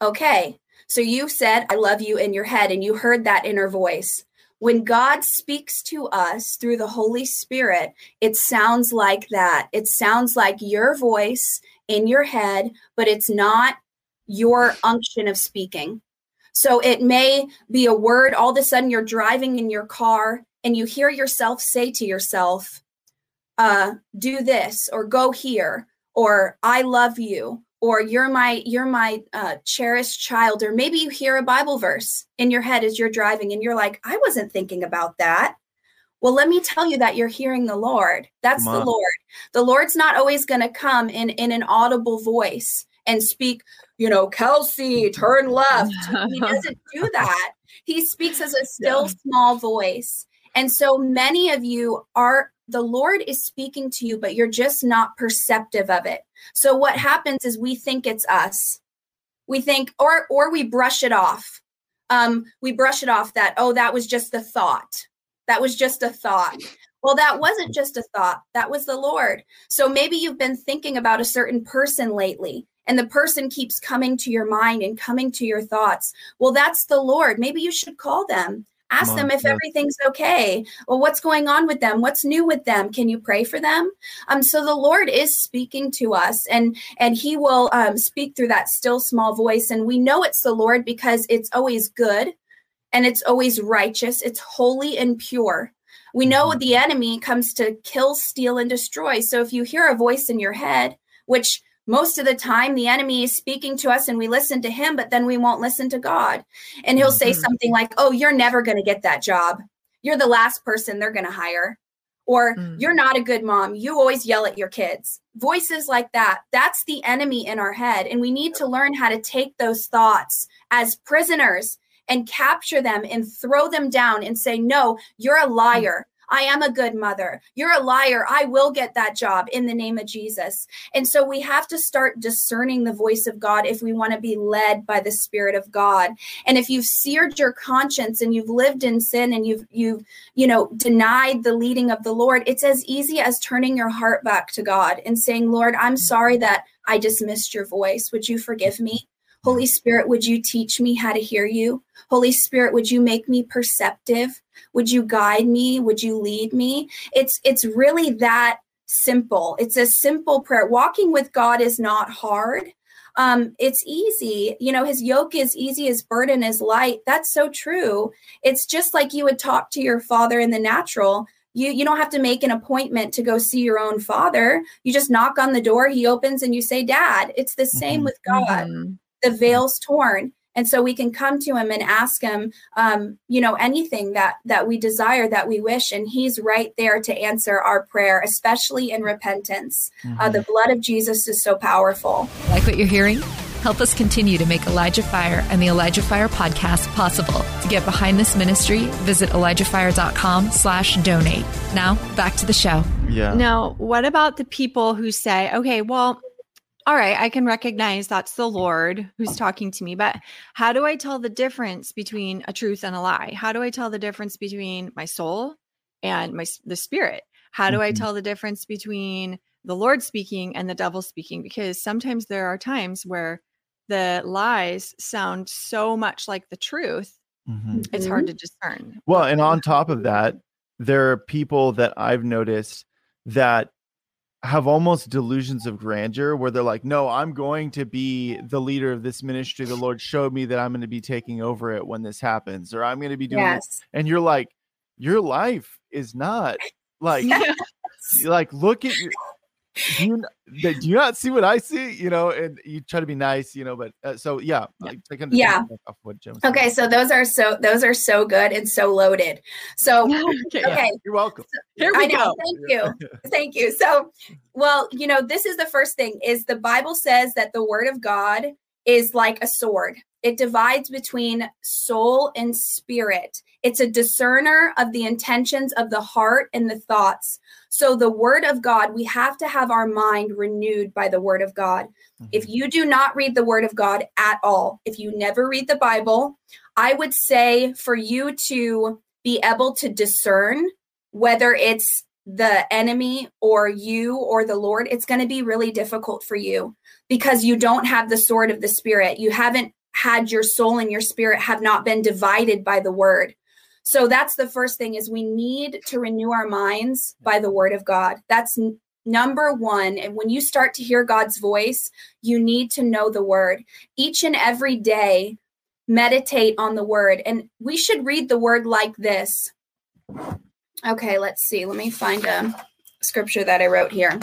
Okay. So you said, I love you in your head, and you heard that inner voice. When God speaks to us through the Holy Spirit, it sounds like that. It sounds like your voice in your head, but it's not your unction of speaking. So it may be a word, all of a sudden you're driving in your car and you hear yourself say to yourself, uh, do this or go here or I love you or you're my you're my uh, cherished child. Or maybe you hear a bible verse in your head as you're driving and you're like i wasn't thinking about that. Well let me tell you that you're hearing the lord. That's the lord. The lord's not always going to come in in an audible voice and speak you know, Kelsey, turn left. he [LAUGHS] doesn't do that. He speaks as a still yeah. small voice. And so many of you are, the Lord is speaking to you, but you're just not perceptive of it. So what happens is we think it's us. We think, or, or we brush it off. Um, we brush it off that, oh, that was just a thought. That was just a thought. Well, that wasn't just a thought, that was the Lord. So maybe you've been thinking about a certain person lately and the person keeps coming to your mind and coming to your thoughts. Well, that's the Lord. Maybe you should call them. Ask them if everything's okay. Well, what's going on with them? What's new with them? Can you pray for them? Um, so the Lord is speaking to us, and and He will um, speak through that still small voice, and we know it's the Lord because it's always good, and it's always righteous. It's holy and pure. We know mm-hmm. the enemy comes to kill, steal, and destroy. So if you hear a voice in your head, which most of the time the enemy is speaking to us and we listen to him but then we won't listen to god. And he'll say mm-hmm. something like oh you're never going to get that job. You're the last person they're going to hire. Or mm. you're not a good mom. You always yell at your kids. Voices like that. That's the enemy in our head and we need to learn how to take those thoughts as prisoners and capture them and throw them down and say no you're a liar I am a good mother. You're a liar. I will get that job in the name of Jesus. And so we have to start discerning the voice of God if we want to be led by the Spirit of God. And if you've seared your conscience and you've lived in sin and you've you've you know denied the leading of the Lord, it's as easy as turning your heart back to God and saying, "Lord, I'm sorry that I dismissed your voice. Would you forgive me?" Holy Spirit, would you teach me how to hear you? Holy Spirit, would you make me perceptive? Would you guide me? Would you lead me? It's it's really that simple. It's a simple prayer. Walking with God is not hard. Um, it's easy. You know, his yoke is easy, his burden is light. That's so true. It's just like you would talk to your father in the natural. You you don't have to make an appointment to go see your own father. You just knock on the door, he opens and you say, "Dad." It's the same mm-hmm. with God. Mm-hmm the veil's torn and so we can come to him and ask him um, you know anything that that we desire that we wish and he's right there to answer our prayer especially in repentance. Mm-hmm. uh, the blood of jesus is so powerful. Like what you're hearing? Help us continue to make elijah fire and the elijah fire podcast possible. To get behind this ministry visit elijahfire.com slash donate. Now back to the show. Yeah. Now what about the people who say okay well all right, I can recognize that's the Lord who's talking to me, but how do I tell the difference between a truth and a lie? How do I tell the difference between my soul and my the spirit? How do mm-hmm. I tell the difference between the Lord speaking and the devil speaking? Because sometimes there are times where the lies sound so much like the truth, mm-hmm. it's hard to discern. Well, and on top of that, there are people that I've noticed that have almost delusions of grandeur where they're like, no, I'm going to be the leader of this ministry. The Lord showed me that I'm going to be taking over it when this happens, or I'm going to be doing yes. this. And you're like, your life is not like, yes. [LAUGHS] like, look at your, do you, do you not see what I see? You know, and you try to be nice, you know, but uh, so yeah, yeah. okay, so those are so those are so good and so loaded. So [LAUGHS] okay, okay. you're welcome. So, Here we go. Thank you, [LAUGHS] thank you. So, well, you know, this is the first thing: is the Bible says that the Word of God is like a sword. It divides between soul and spirit. It's a discerner of the intentions of the heart and the thoughts. So, the word of God, we have to have our mind renewed by the word of God. Mm-hmm. If you do not read the word of God at all, if you never read the Bible, I would say for you to be able to discern whether it's the enemy or you or the Lord, it's going to be really difficult for you because you don't have the sword of the Spirit. You haven't had your soul and your spirit have not been divided by the word. So that's the first thing is we need to renew our minds by the word of God. That's number 1 and when you start to hear God's voice, you need to know the word. Each and every day meditate on the word and we should read the word like this. Okay, let's see. Let me find a scripture that I wrote here.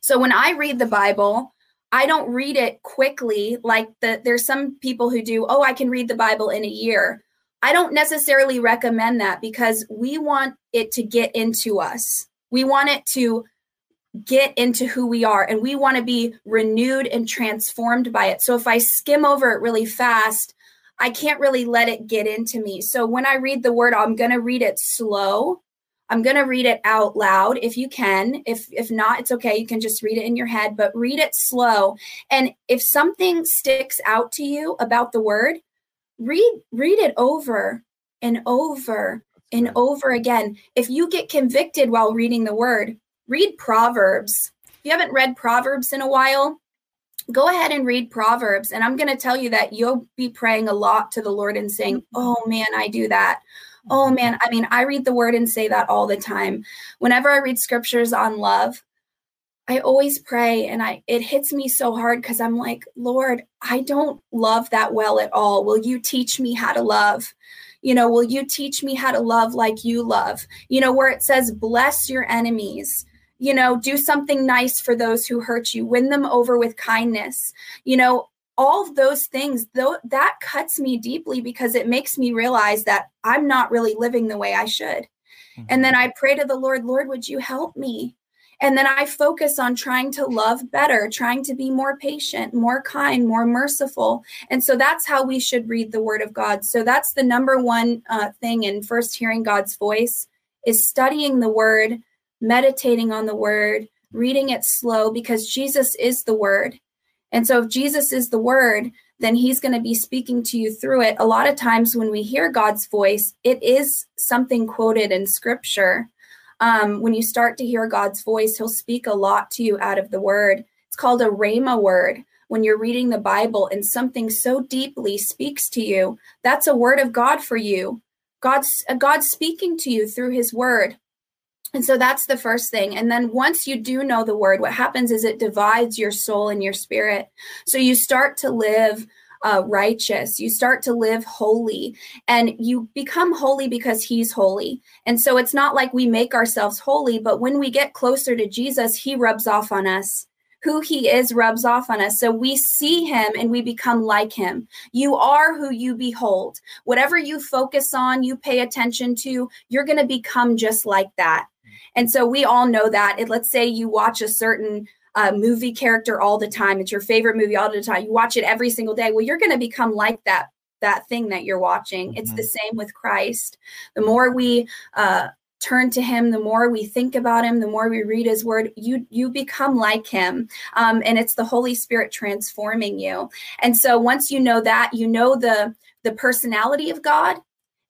So when I read the Bible, I don't read it quickly like the there's some people who do, oh, I can read the Bible in a year. I don't necessarily recommend that because we want it to get into us. We want it to get into who we are and we want to be renewed and transformed by it. So if I skim over it really fast, I can't really let it get into me. So when I read the word, I'm going to read it slow. I'm going to read it out loud if you can. If if not, it's okay. You can just read it in your head, but read it slow. And if something sticks out to you about the word, read read it over and over and over again. If you get convicted while reading the word, read Proverbs. If you haven't read Proverbs in a while, go ahead and read Proverbs. And I'm going to tell you that you'll be praying a lot to the Lord and saying, mm-hmm. Oh man, I do that. Oh mm-hmm. man, I mean, I read the word and say that all the time. Whenever I read scriptures on love, I always pray and I it hits me so hard cuz I'm like, Lord, I don't love that well at all. Will you teach me how to love? You know, will you teach me how to love like you love? You know, where it says bless your enemies. You know, do something nice for those who hurt you. Win them over with kindness. You know, all of those things though that cuts me deeply because it makes me realize that I'm not really living the way I should. Mm-hmm. And then I pray to the Lord, Lord, would you help me? And then I focus on trying to love better, trying to be more patient, more kind, more merciful. And so that's how we should read the word of God. So that's the number one uh, thing in first hearing God's voice is studying the word, meditating on the word, reading it slow because Jesus is the word. And so if Jesus is the word, then he's going to be speaking to you through it. A lot of times when we hear God's voice, it is something quoted in scripture um, when you start to hear God's voice, He'll speak a lot to you out of the word. It's called a rhema word. When you're reading the Bible and something so deeply speaks to you, that's a word of God for you. God's God's speaking to you through His word. And so that's the first thing. And then once you do know the word, what happens is it divides your soul and your spirit. So you start to live uh, righteous. You start to live holy and you become holy because he's holy. And so it's not like we make ourselves holy, but when we get closer to Jesus, he rubs off on us who he is rubs off on us. So we see him and we become like him. You are who you behold. Whatever you focus on, you pay attention to, you're going to become just like that. And so we all know that. If, let's say you watch a certain uh, movie character all the time, it's your favorite movie all the time. You watch it every single day. Well, you're going to become like that that thing that you're watching. Mm-hmm. It's the same with Christ. The more we uh, turn to him the more we think about him the more we read his word you you become like him um, and it's the holy spirit transforming you and so once you know that you know the the personality of god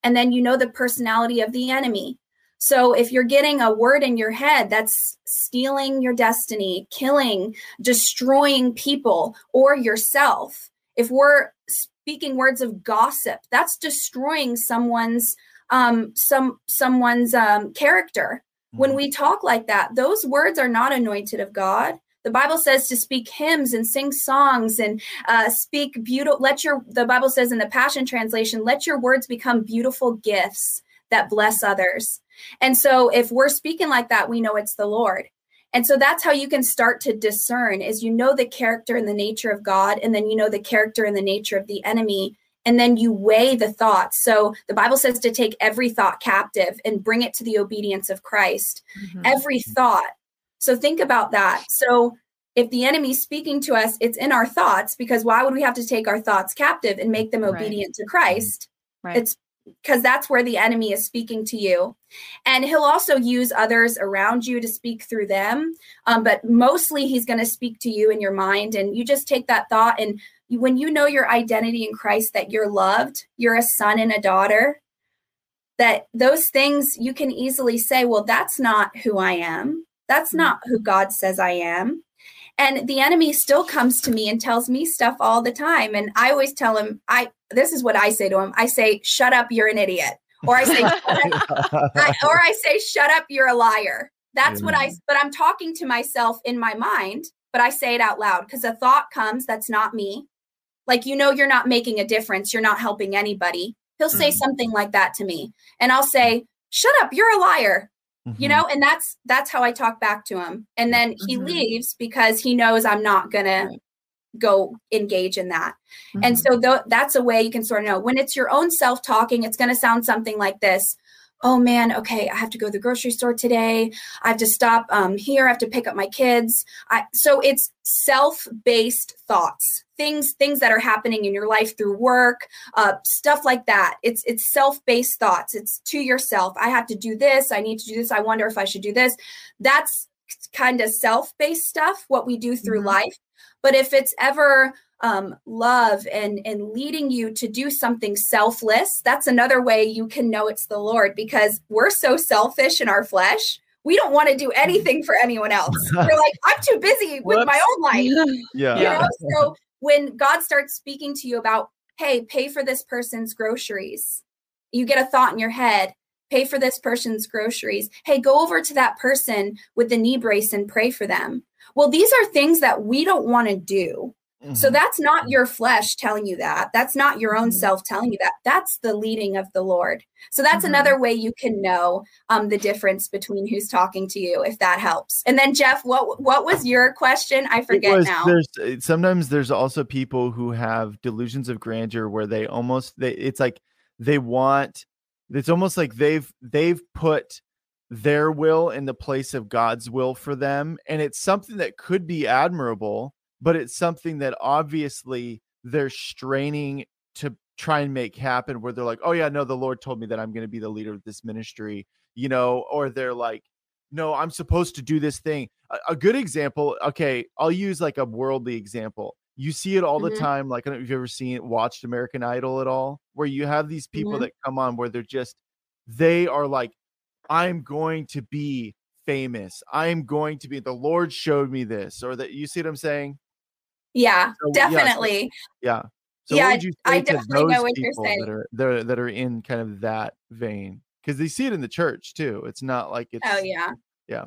and then you know the personality of the enemy so if you're getting a word in your head that's stealing your destiny killing destroying people or yourself if we're speaking words of gossip that's destroying someone's um, some someone's um, character. When mm-hmm. we talk like that, those words are not anointed of God. The Bible says to speak hymns and sing songs and uh, speak beautiful. Let your the Bible says in the Passion Translation, let your words become beautiful gifts that bless others. And so, if we're speaking like that, we know it's the Lord. And so that's how you can start to discern is you know the character and the nature of God and then you know the character and the nature of the enemy and then you weigh the thoughts. So the Bible says to take every thought captive and bring it to the obedience of Christ. Mm-hmm. Every thought. So think about that. So if the enemy's speaking to us, it's in our thoughts because why would we have to take our thoughts captive and make them obedient right. to Christ? Right. It's because that's where the enemy is speaking to you. And he'll also use others around you to speak through them. Um, but mostly he's going to speak to you in your mind. And you just take that thought and when you know your identity in Christ, that you're loved, you're a son and a daughter, that those things you can easily say, well, that's not who I am. That's mm-hmm. not who God says I am. And the enemy still comes to me and tells me stuff all the time. And I always tell him, I this is what I say to him. I say, shut up, you're an idiot. Or I say, [LAUGHS] I, or I say, shut up, you're a liar. That's what I, but I'm talking to myself in my mind, but I say it out loud because a thought comes that's not me. Like, you know, you're not making a difference. You're not helping anybody. He'll say mm-hmm. something like that to me. And I'll say, shut up, you're a liar. Mm-hmm. You know, and that's that's how I talk back to him. And then he mm-hmm. leaves because he knows I'm not gonna right. go engage in that. And mm-hmm. so th- that's a way you can sort of know when it's your own self talking, it's gonna sound something like this oh man, okay, I have to go to the grocery store today. I have to stop um, here. I have to pick up my kids. I, so it's self-based thoughts, things things that are happening in your life through work, uh, stuff like that. It's it's self-based thoughts. It's to yourself. I have to do this. I need to do this. I wonder if I should do this. That's kind of self-based stuff. What we do through mm-hmm. life. But if it's ever um, love and and leading you to do something selfless that's another way you can know it's the lord because we're so selfish in our flesh we don't want to do anything for anyone else. [LAUGHS] We're like i'm too busy with Whoops. my own life. [LAUGHS] Yeah. You know? so when god starts speaking to you about hey pay for this person's groceries you get a thought in your head pay for this person's groceries. Hey go over to that person with the knee brace and pray for them. Well these are things that we don't want to do so mm-hmm. that's not your flesh telling you that. That's not your own mm-hmm. self telling you that. That's the leading of the Lord. So that's mm-hmm. another way you can know um, the difference between who's talking to you, if that helps. And then Jeff, what what was your question? I forget was, now. There's sometimes there's also people who have delusions of grandeur where they almost they it's like they want it's almost like they've they've put their will in the place of God's will for them and it's something that could be admirable but it's something that obviously they're straining to try and make happen where they're like, oh, yeah, no, the Lord told me that I'm going to be the leader of this ministry, you know, or they're like, no, I'm supposed to do this thing. A, a good example, okay, I'll use like a worldly example. You see it all mm-hmm. the time. Like, I don't know if you've ever seen it, watched American Idol at all, where you have these people mm-hmm. that come on where they're just, they are like, I'm going to be famous. I'm going to be, the Lord showed me this, or that you see what I'm saying? Yeah, so, definitely. Yeah. So, yeah. So I definitely know what you're saying. That are, that are, that are in kind of that vein because they see it in the church too. It's not like oh, it's. Oh yeah. Yeah.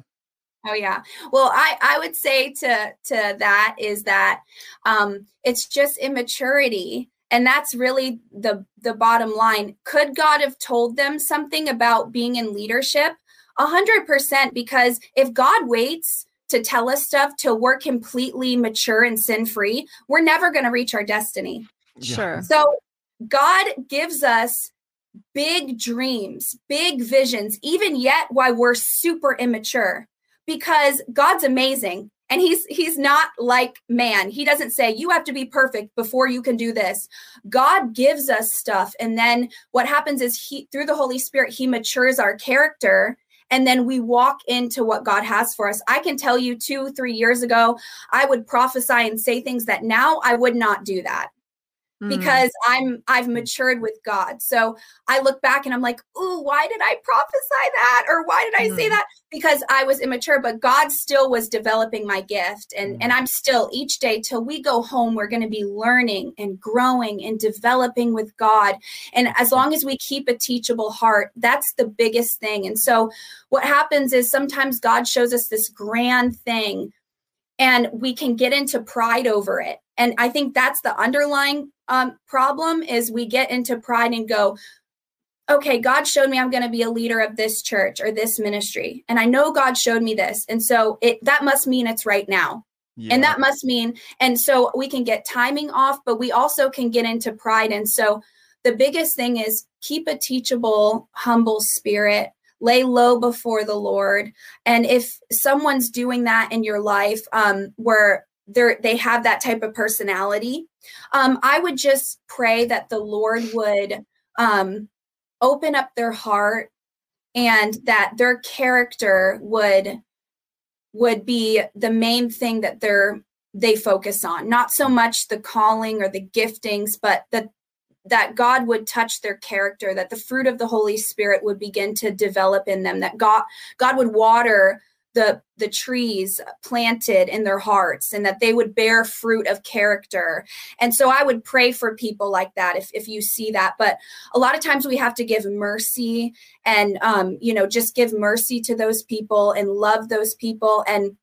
Oh yeah. Well, I I would say to to that is that um it's just immaturity and that's really the the bottom line. Could God have told them something about being in leadership? A hundred percent because if God waits to tell us stuff till we're completely mature and sin free, we're never going to reach our destiny. Yeah. Sure. So God gives us big dreams, big visions, even yet while we're super immature, because God's amazing. And he's he's not like man. He doesn't say you have to be perfect before you can do this. God gives us stuff and then what happens is he through the Holy Spirit he matures our character and then we walk into what God has for us. I can tell you 2 3 years ago I would prophesy and say things that now I would not do that. Mm. because I'm I've matured with God. So I look back and I'm like, "Ooh, why did I prophesy that?" or "Why did I say Mm. that?" Because I was immature, but God still was developing my gift and and I'm still each day till we go home we're going to be learning and growing and developing with God. And as long as we keep a teachable heart, that's the biggest thing. And so what happens is sometimes God shows us this grand thing and we can get into pride over it and i think that's the underlying um, problem is we get into pride and go okay god showed me i'm going to be a leader of this church or this ministry and i know god showed me this and so it that must mean it's right now. Yeah. and that must mean and so we can get timing off but we also can get into pride. And so the biggest thing is keep a teachable humble spirit lay low before the lord. And if someone's doing that in your life um, where they're they have that type of personality. Um, i would just pray that the lord would um, open up their heart and that their character would would be the main thing that they're they focus on. Not so much the calling or the giftings but that that god would touch their character that the fruit of the holy spirit would begin to develop in them that god god would water the the trees planted in their hearts and that they would bear fruit of character. And so i would pray for people like that if, if you see that. But a lot of times we have to give mercy and um, you know just give mercy to those people and love those people. And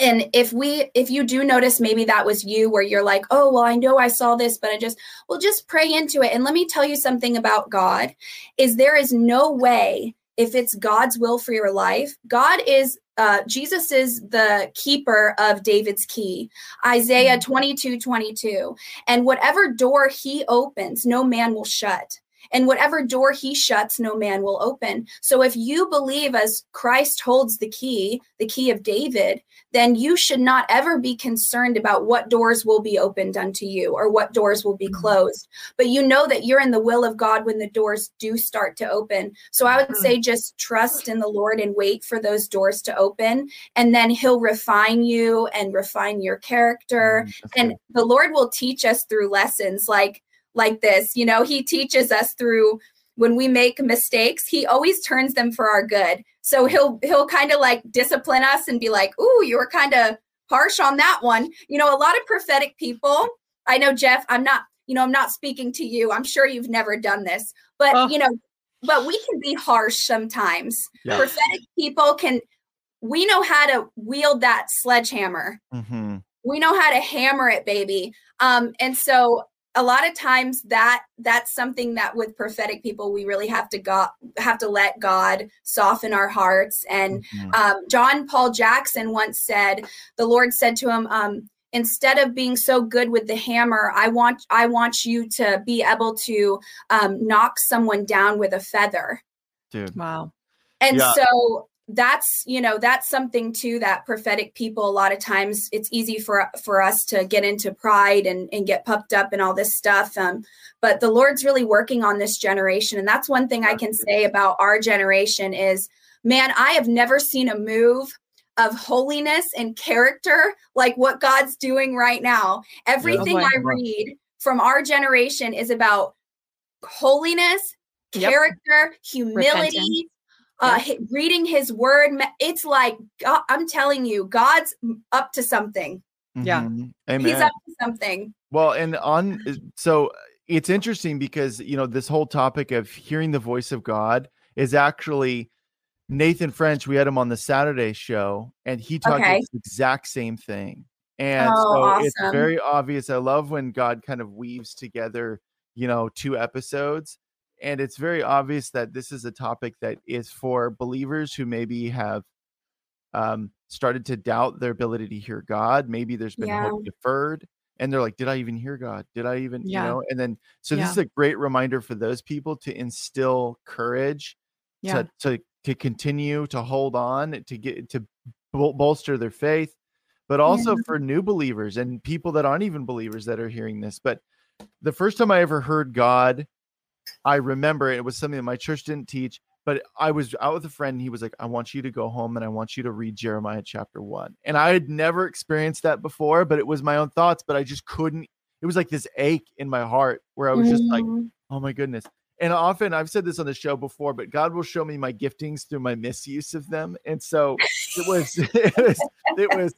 and if we if you do notice maybe that was you where you're like oh well i know i saw this but i just well just pray into it. And let me tell you something about god is there is no way if it's god's will for your life god is uh, jesus is the keeper of david's key. Isaiah 22 22 and whatever door he opens no man will shut and whatever door he shuts, no man will open. So if you believe as Christ holds the key, the key of David, then you should not ever be concerned about what doors will be opened unto you or what doors will be closed. But you know that you're in the will of God when the doors do start to open. So I would say just trust in the Lord and wait for those doors to open. And then he'll refine you and refine your character. Mm, And the Lord will teach us through lessons like like this. You know, he teaches us through when we make mistakes, he always turns them for our good. So he'll he'll kind of like discipline us and be like, "Ooh, you were kind of harsh on that one." You know, a lot of prophetic people. I know Jeff, I'm not, you know, I'm not speaking to you. I'm sure you've never done this. But, Oh. you know, but we can be harsh sometimes. Yeah. Prophetic people can we know how to wield that sledgehammer Mhm. we know how to hammer it baby um and so a lot of times that that's something that with prophetic people we really have to go have to let god soften our hearts and Mhm. um, john paul jackson once said the lord said to him um, instead of being so good with the hammer i want i want you to be able to um, knock someone down with a feather dude. Wow. and Yeah. so that's you know that's something too that prophetic people a lot of times it's easy for for us to get into pride and and get puffed up and all this stuff um but the lord's really working on this generation and that's one thing i can say about our generation is man i have never seen a move of holiness and character like what god's doing right now. Everything i read from our generation is about holiness Yep. character humility uh hi- reading his word it's like God, i'm telling you god's up to something Yeah. Mhm. he's up to something Well, and on so it's interesting because you know this whole topic of hearing the voice of God is actually Nathan French. We had him on the Saturday show, and he talked Okay. about the exact same thing. And Oh, so it's very obvious. I love when God kind of weaves together, you know, two episodes. And it's very obvious that this is a topic that is for believers who maybe have um, started to doubt their ability to hear God. Maybe there's been Yeah. hope deferred. And they're like, did I even hear God? Did I even, Yeah. you know? And then, so this Yeah. is a great reminder for those people to instill courage to, to, to continue to hold on, to get, to bol- bolster their faith, but also for new believers and people that aren't even believers that are hearing this. But the first time I ever heard God, I remember it was something that my church didn't teach, but I was out with a friend and he was like, I want you to go home and I want you to read Jeremiah chapter one. And I had never experienced that before, but it was my own thoughts, but I just couldn't. It was like this ache in my heart where I was just like, Mhm. oh my goodness. And often I've said this on the show before, but God will show me my giftings through my misuse of them. And so it was, [LAUGHS] it was, it was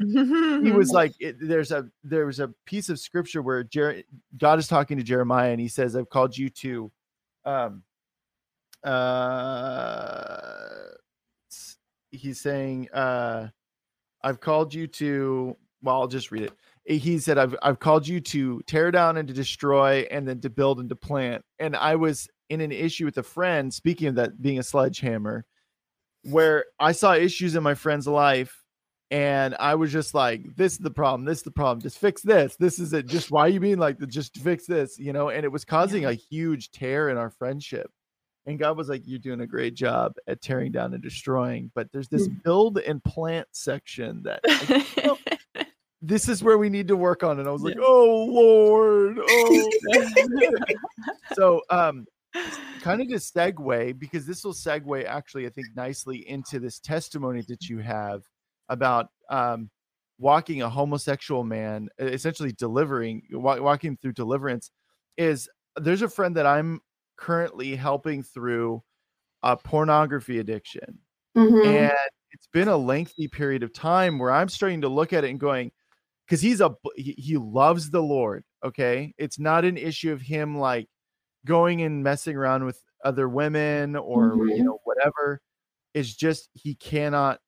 he was [LAUGHS] like it, there's a there was a piece of scripture where Jer- god is talking to jeremiah and he says i've called you to um uh he's saying uh i've called you to well i'll just read it. Eh, he said i've i've called you to tear down and to destroy and then to build and to plant. And i was in an issue with a friend speaking of that being a sledgehammer where i saw issues in my friend's life and I was just like, "This is the problem. This is the problem. Just fix this. This is it. Just why you being like, the just fix this, you know?" And it was causing a huge tear in our friendship. And God was like, "You're doing a great job at tearing down and destroying, but there's this build and plant section that [LAUGHS] like, "Oh, this is where we need to work on." And I was like, Yeah. "Oh Lord, oh." [LAUGHS] so, um, kind of to segue because this will segue actually, I think, nicely into this testimony that you have about um, walking a homosexual man, essentially delivering, wa- walking through deliverance. Is there's a friend that I'm currently helping through a pornography addiction, Mhm. and it's been a lengthy period of time where I'm starting to look at it and going, because he's a he, he loves the Lord. Okay, it's not an issue of him like going and messing around with other women or you Mhm. know whatever. It's just he cannot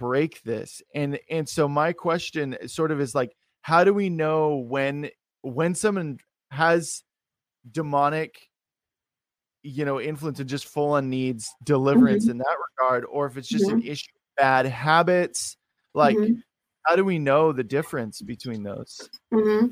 break this and and so my question sort of is like how do we know when when someone has demonic you know influence and just full on needs deliverance in that regard or if it's just an issue of bad habits? Like Mhm. how do we know the difference between those? Hmm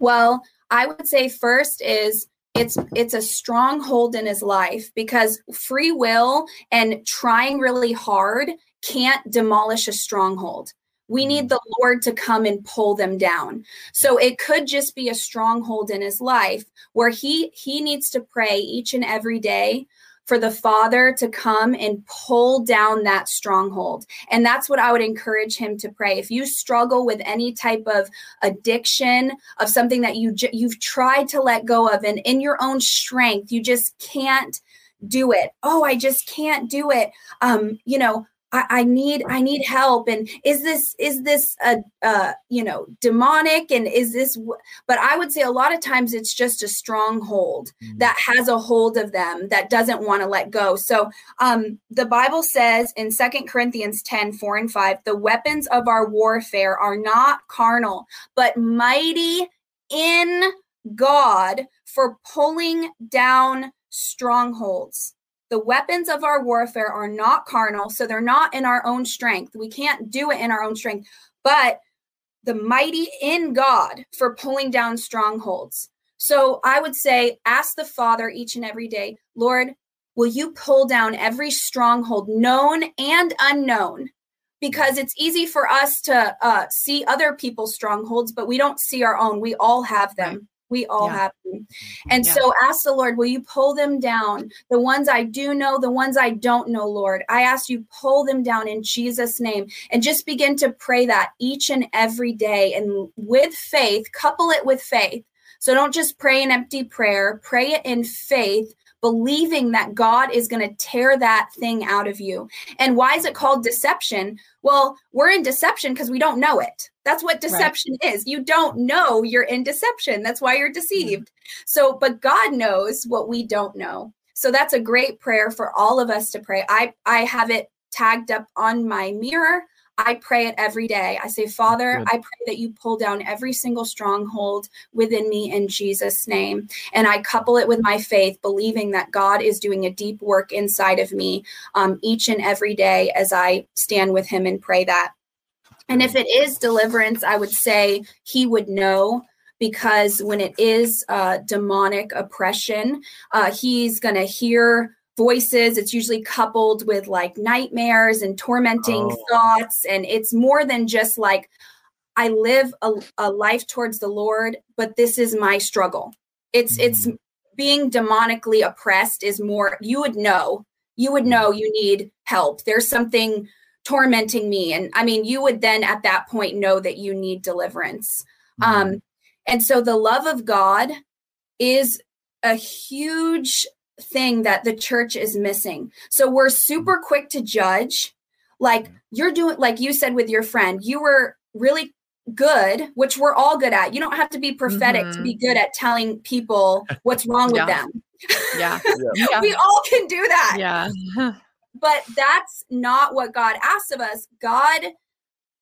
Well, I would say first is it's it's a stronghold in his life because free will and trying really hard can't demolish a stronghold. We need the Lord to come and pull them down. So it could just be a stronghold in his life where he he needs to pray each and every day for the Father to come and pull down that stronghold. And that's what I would encourage him to pray. If you struggle with any type of addiction of something that you you've tried to let go of and in your own strength you just can't do it oh i just can't do it um you know I, I need I need help and is this is this a uh you know demonic and is this w-? but I would say a lot of times it's just a stronghold that has a hold of them that doesn't want to let go so um the Bible says in Second Corinthians 10 4 and 5 the weapons of our warfare are not carnal but mighty in God for pulling down strongholds. The weapons of our warfare are not carnal, so they're not in our own strength. We can't do it in our own strength, but the mighty in God for pulling down strongholds. So I would say, ask the Father each and every day, Lord, will you pull down every stronghold, known and unknown? Because it's easy for us to uh, see other people's strongholds, but we don't see our own. We all have them. We all Yeah. have them. And Yeah. so ask the Lord, will you pull them down? The ones I do know, the ones I don't know, Lord. I ask you, pull them down in Jesus' name. And just begin to pray that each and every day. And with faith, couple it with faith. So don't just pray an empty prayer, pray it in faith, believing that God is going to tear that thing out of you. And why is it called deception? Well, we're in deception because we don't know it. That's what deception is. You don't know you're in deception. That's why you're deceived. So, but God knows what we don't know. So that's a great prayer for all of us to pray. I I have it tagged up on my mirror. I pray it every day. I say, Father, Good. I pray that you pull down every single stronghold within me in Jesus' name. And I couple it with my faith, believing that God is doing a deep work inside of me um, each and every day as I stand with Him and pray that. And if it is deliverance, I would say he would know because when it is uh, demonic oppression, uh, he's going to hear voices. It's usually coupled with like nightmares and tormenting oh. thoughts. And it's more than just like, I live a, a, life towards the Lord, but this is my struggle. It's, it's being demonically oppressed is more, you would know, you would know you need help. There's something tormenting me. And I mean, you would then at that point know that you need deliverance. Mm-hmm. Um, and so the love of God is a huge thing that the church is missing. So we're super mm-hmm. quick to judge. Like you're doing, like you said with your friend, you were really good, which we're all good at. You don't have to be prophetic mm-hmm. to be good at telling people what's [LAUGHS] wrong with them. [LAUGHS] Yeah. yeah. we all can do that. Yeah. [LAUGHS] but that's not what God asks of us. God,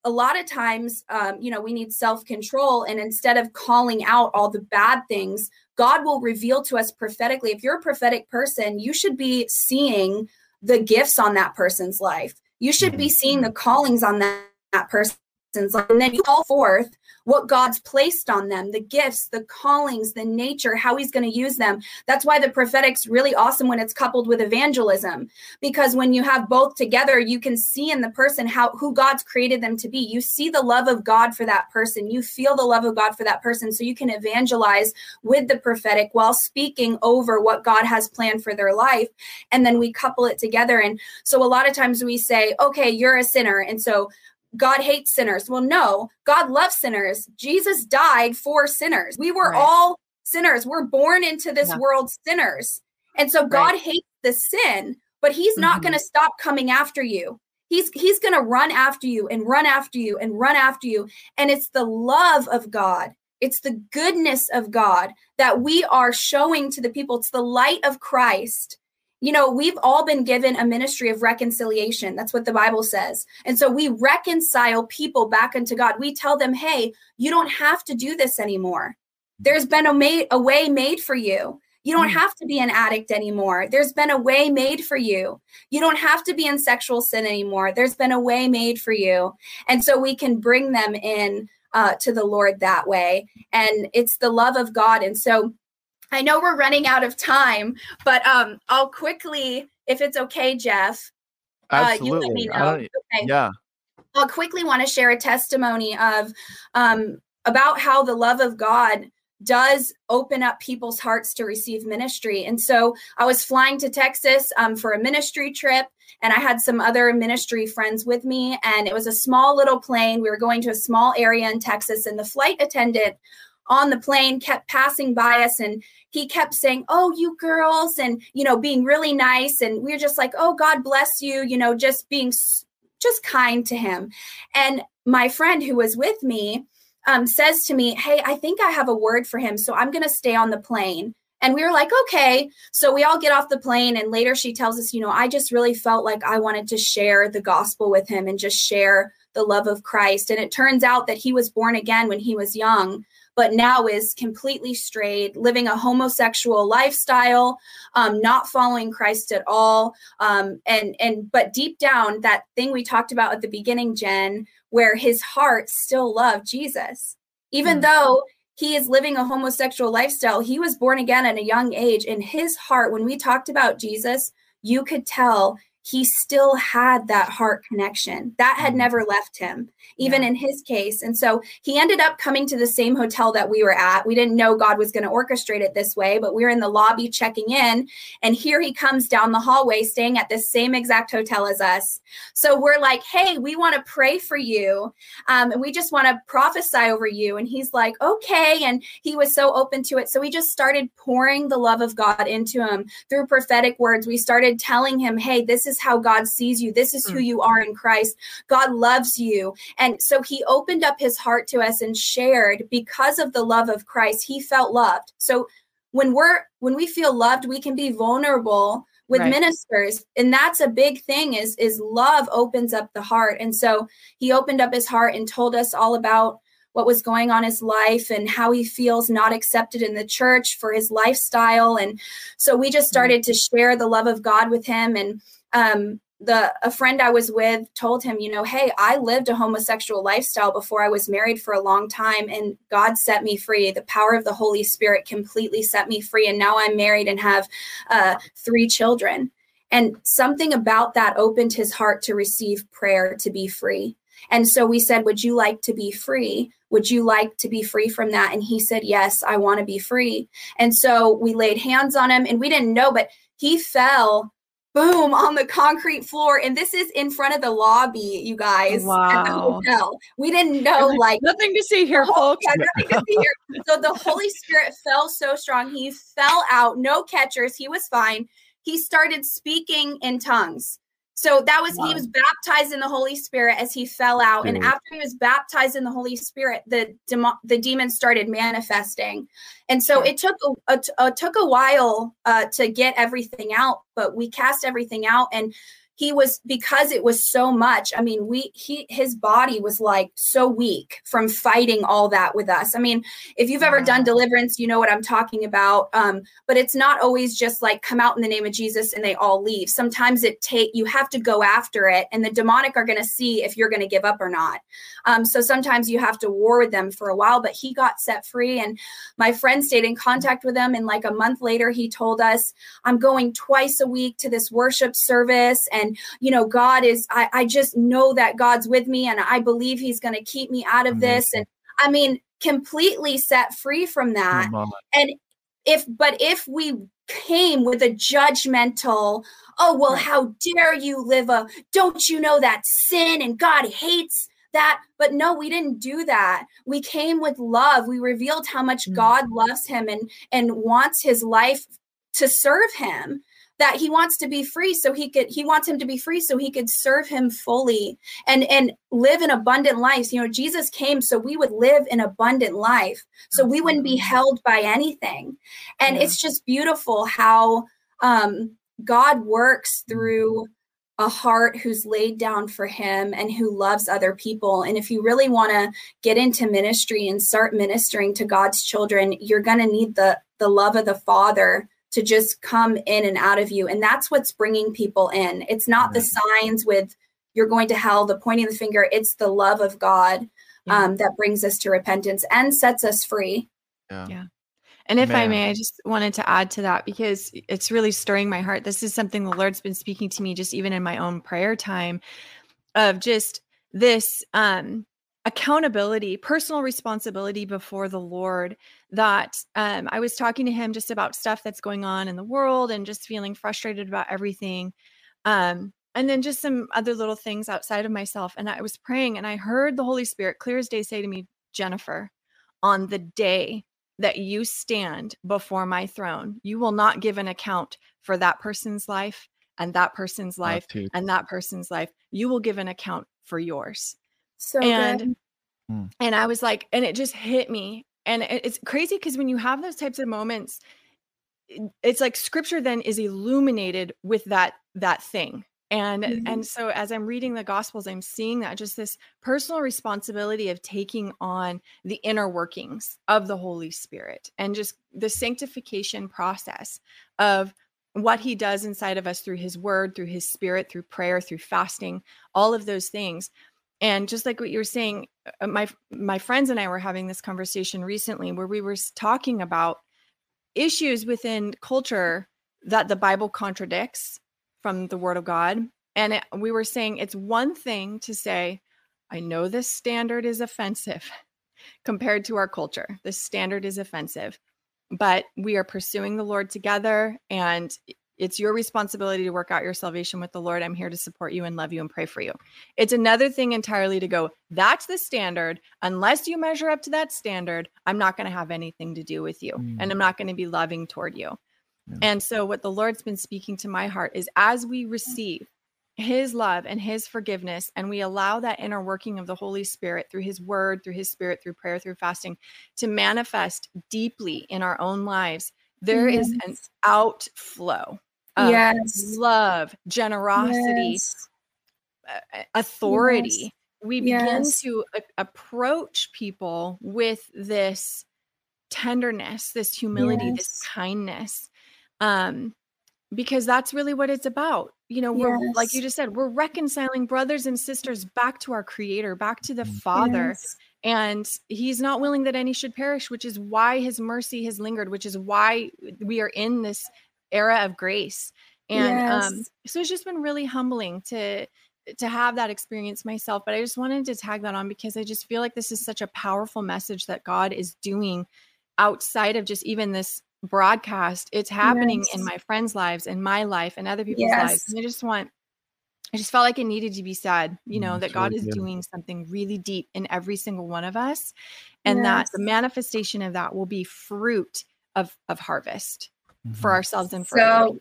a lot of times, um, you know, we need self control. And instead of calling out all the bad things, God will reveal to us prophetically. If you're a prophetic person, you should be seeing the gifts on that person's life. You should be seeing the callings on that, that person and then you call forth what God's placed on them, the gifts, the callings, the nature, how he's going to use them. That's why the prophetic's really awesome when it's coupled with evangelism because when you have both together, you can see in the person how who God's created them to be. You see the love of God for that person. You feel the love of God for that person so you can evangelize with the prophetic while speaking over what God has planned for their life and then we couple it together and so a lot of times we say, "Okay, you're a sinner." And so God hates sinners. Well, no, God loves sinners. Jesus died for sinners. We were right. all sinners. We're born into this yeah. world sinners. And so God right. hates the sin, but he's mm-hmm. not going to stop coming after you. He's he's going to run after you and run after you and run after you. And it's the love of God. It's the goodness of God that we are showing to the people. It's the light of Christ you know, we've all been given a ministry of reconciliation. That's what the Bible says. And so we reconcile people back unto God. We tell them, hey, you don't have to do this anymore. There's been a, made, a way made for you. You don't hmm. have to be an addict anymore. There's been a way made for you. You don't have to be in sexual sin anymore. There's been a way made for you. And so we can bring them in uh, to the Lord that way. And it's the love of God. And so I know we're running out of time, but um, I'll quickly, if it's okay, Jeff. Absolutely. Uh, you let me know. Okay. Yeah. I'll quickly want to share a testimony of um, about how the love of God does open up people's hearts to receive ministry. And so I was flying to Texas um, for a ministry trip, and I had some other ministry friends with me. And it was a small little plane. We were going to a small area in Texas, and the flight attendant on the plane kept passing by us and he kept saying, Oh, you girls, and, you know, being really nice. And we are just like, Oh, God bless you, you know, just being just kind to him. And my friend who was with me um, says to me, Hey, I think I have a word for him. So I'm going to stay on the plane. And we were like, okay. So we all get off the plane. And later she tells us, you know, I just really felt like I wanted to share the gospel with him and just share the love of Christ. And it turns out that he was born again when he was young but now is completely strayed, living a homosexual lifestyle, um, not following Christ at all. Um, and and but deep down, that thing we talked about at the beginning, Jenn, where his heart still loved Jesus, even mm. though he is living a homosexual lifestyle. He was born again at a young age. In his heart, when we talked about Jesus, you could tell he still had that heart connection that had mm. never left him even yeah. in his case. And so he ended up coming to the same hotel that we were at. We didn't know god was going to orchestrate it this way but we were in the lobby checking in and here he comes down the hallway staying at the same exact hotel as us. So we're like hey we want to pray for you um, and we just want to prophesy over you. And he's like okay and he was so open to it. So we just started pouring the love of god into him through prophetic words. We started telling him hey this is is how God sees you. This is who mm. you are in Christ. God loves you. And so he opened up his heart to us and shared because of the love of Christ, he felt loved. So when we're when we feel loved, we can be vulnerable with right. ministers and that's a big thing is is love opens up the heart and so he opened up his heart and told us all about what was going on in his life and how he feels not accepted in the church for his lifestyle and so we just mm. started to share the love of god with him and um, the a friend I was with told him, you know, hey, I lived a homosexual lifestyle before I was married for a long time and God set me free. The power of the Holy Spirit completely set me free and now I'm married and have uh, three children. And something about that opened his heart to receive prayer to be free. And so we said, Would you like to be free? Would you like to be free from that? And he said, Yes, I want to be free. And so we laid hands on him and we didn't know, but he fell boom on the concrete floor and this is in front of the lobby you guys wow. at the hotel. We didn't know like nothing to see here oh, folks yeah, nothing to see here. so the holy spirit fell so strong. He fell out no catchers. He was fine. He started speaking in tongues so that was wow. he was baptized in the Holy Spirit as he fell out, and after he was baptized in the Holy Spirit, the demo- the demons started manifesting, and so it took a, a, a, took a while uh, to get everything out, but we cast everything out, and he was because it was so much i mean we he his body was like so weak from fighting all that with us. I mean if you've ever done deliverance you know what i'm talking about um, but it's not always just like come out in the name of jesus and they all leave. Sometimes it take you have to go after it and the demonic are going to see if you're going to give up or not. Um, so sometimes you have to war with them for a while but he got set free and my friend stayed in contact with him and like a month later he told us i'm going twice a week to this worship service and and you know god is i, I just know that god's with me and i believe he's going to keep me out of Amazing. this and i mean completely set free from that. And if but if we came with a judgmental oh well how dare you live a don't you know that sin and god hates that? But no we didn't do that. We came with love. We revealed how much mm. god loves him and and wants his life to serve him that he wants to be free so he could he wants him to be free so he could serve him fully and and live an abundant life you know jesus came so we would live an abundant life so we wouldn't be held by anything and yeah. it's just beautiful how um god works through a heart who's laid down for him and who loves other people. And if you really want to get into ministry and start ministering to God's children, you're going to need the the love of the Father to just come in and out of you. And that's what's bringing people in. It's not the signs with you're going to hell, the pointing the finger. It's the love of God yeah. um, that brings us to repentance and sets us free. Yeah. yeah. And if Man. I may, I just wanted to add to that because it's really stirring my heart. This is something the Lord's been speaking to me just even in my own prayer time of just this um accountability, personal responsibility before the Lord. That um, I was talking to him just about stuff that's going on in the world and just feeling frustrated about everything. Um, and then just some other little things outside of myself. And I was praying and I heard the Holy Spirit clear as day say to me, Jennifer, on the day that you stand before my throne, you will not give an account for that person's life and that person's life and that person's life. You will give an account for yours. So and good. Hmm. and I was like, and it just hit me. And it's crazy because when you have those types of moments, it's like scripture then is illuminated with that that thing and mm-hmm. and so as i'm reading the gospels i'm seeing that just this personal responsibility of taking on the inner workings of the holy spirit and just the sanctification process of what he does inside of us through his word through his spirit through prayer through fasting all of those things and just like what you were saying uh, my my friends and i were having this conversation recently where we were talking about issues within culture that the bible contradicts from the word of god. And it, we were saying it's one thing to say i know this standard is offensive [LAUGHS] compared to our culture. This standard is offensive. But we are pursuing the lord together and it's your responsibility to work out your salvation with the Lord. I'm here to support you and love you and pray for you. It's another thing entirely to go, that's the standard. Unless you measure up to that standard, I'm not going to have anything to do with you mm. and I'm not going to be loving toward you. Yeah. And so, what the Lord's been speaking to my heart is as we receive his love and his forgiveness, and we allow that inner working of the Holy Spirit through his word, through his spirit, through prayer, through fasting to manifest deeply in our own lives, There yes. is an outflow yes. love, generosity, yes. authority. Yes. We begin to a- approach people with this tenderness, this humility, this kindness. Um, because that's really what it's about. You know, we're Yes. like you just said, we're reconciling brothers and sisters back to our creator, back to the Father. Yes. And he's not willing that any should perish, which is why his mercy has lingered, which is why we are in this era of grace. And um, so it's just been really humbling to to have that experience myself. But I just wanted to tag that on because I just feel like this is such a powerful message that God is doing outside of just even this broadcast. It's happening in my friends' lives, in my life, and other people's Yes. lives. And I just want I just felt like it needed to be said, you know, Mm, that God is doing something really deep in every single one of us, and that the manifestation of that will be fruit of of harvest for Mhm. ourselves and for So others.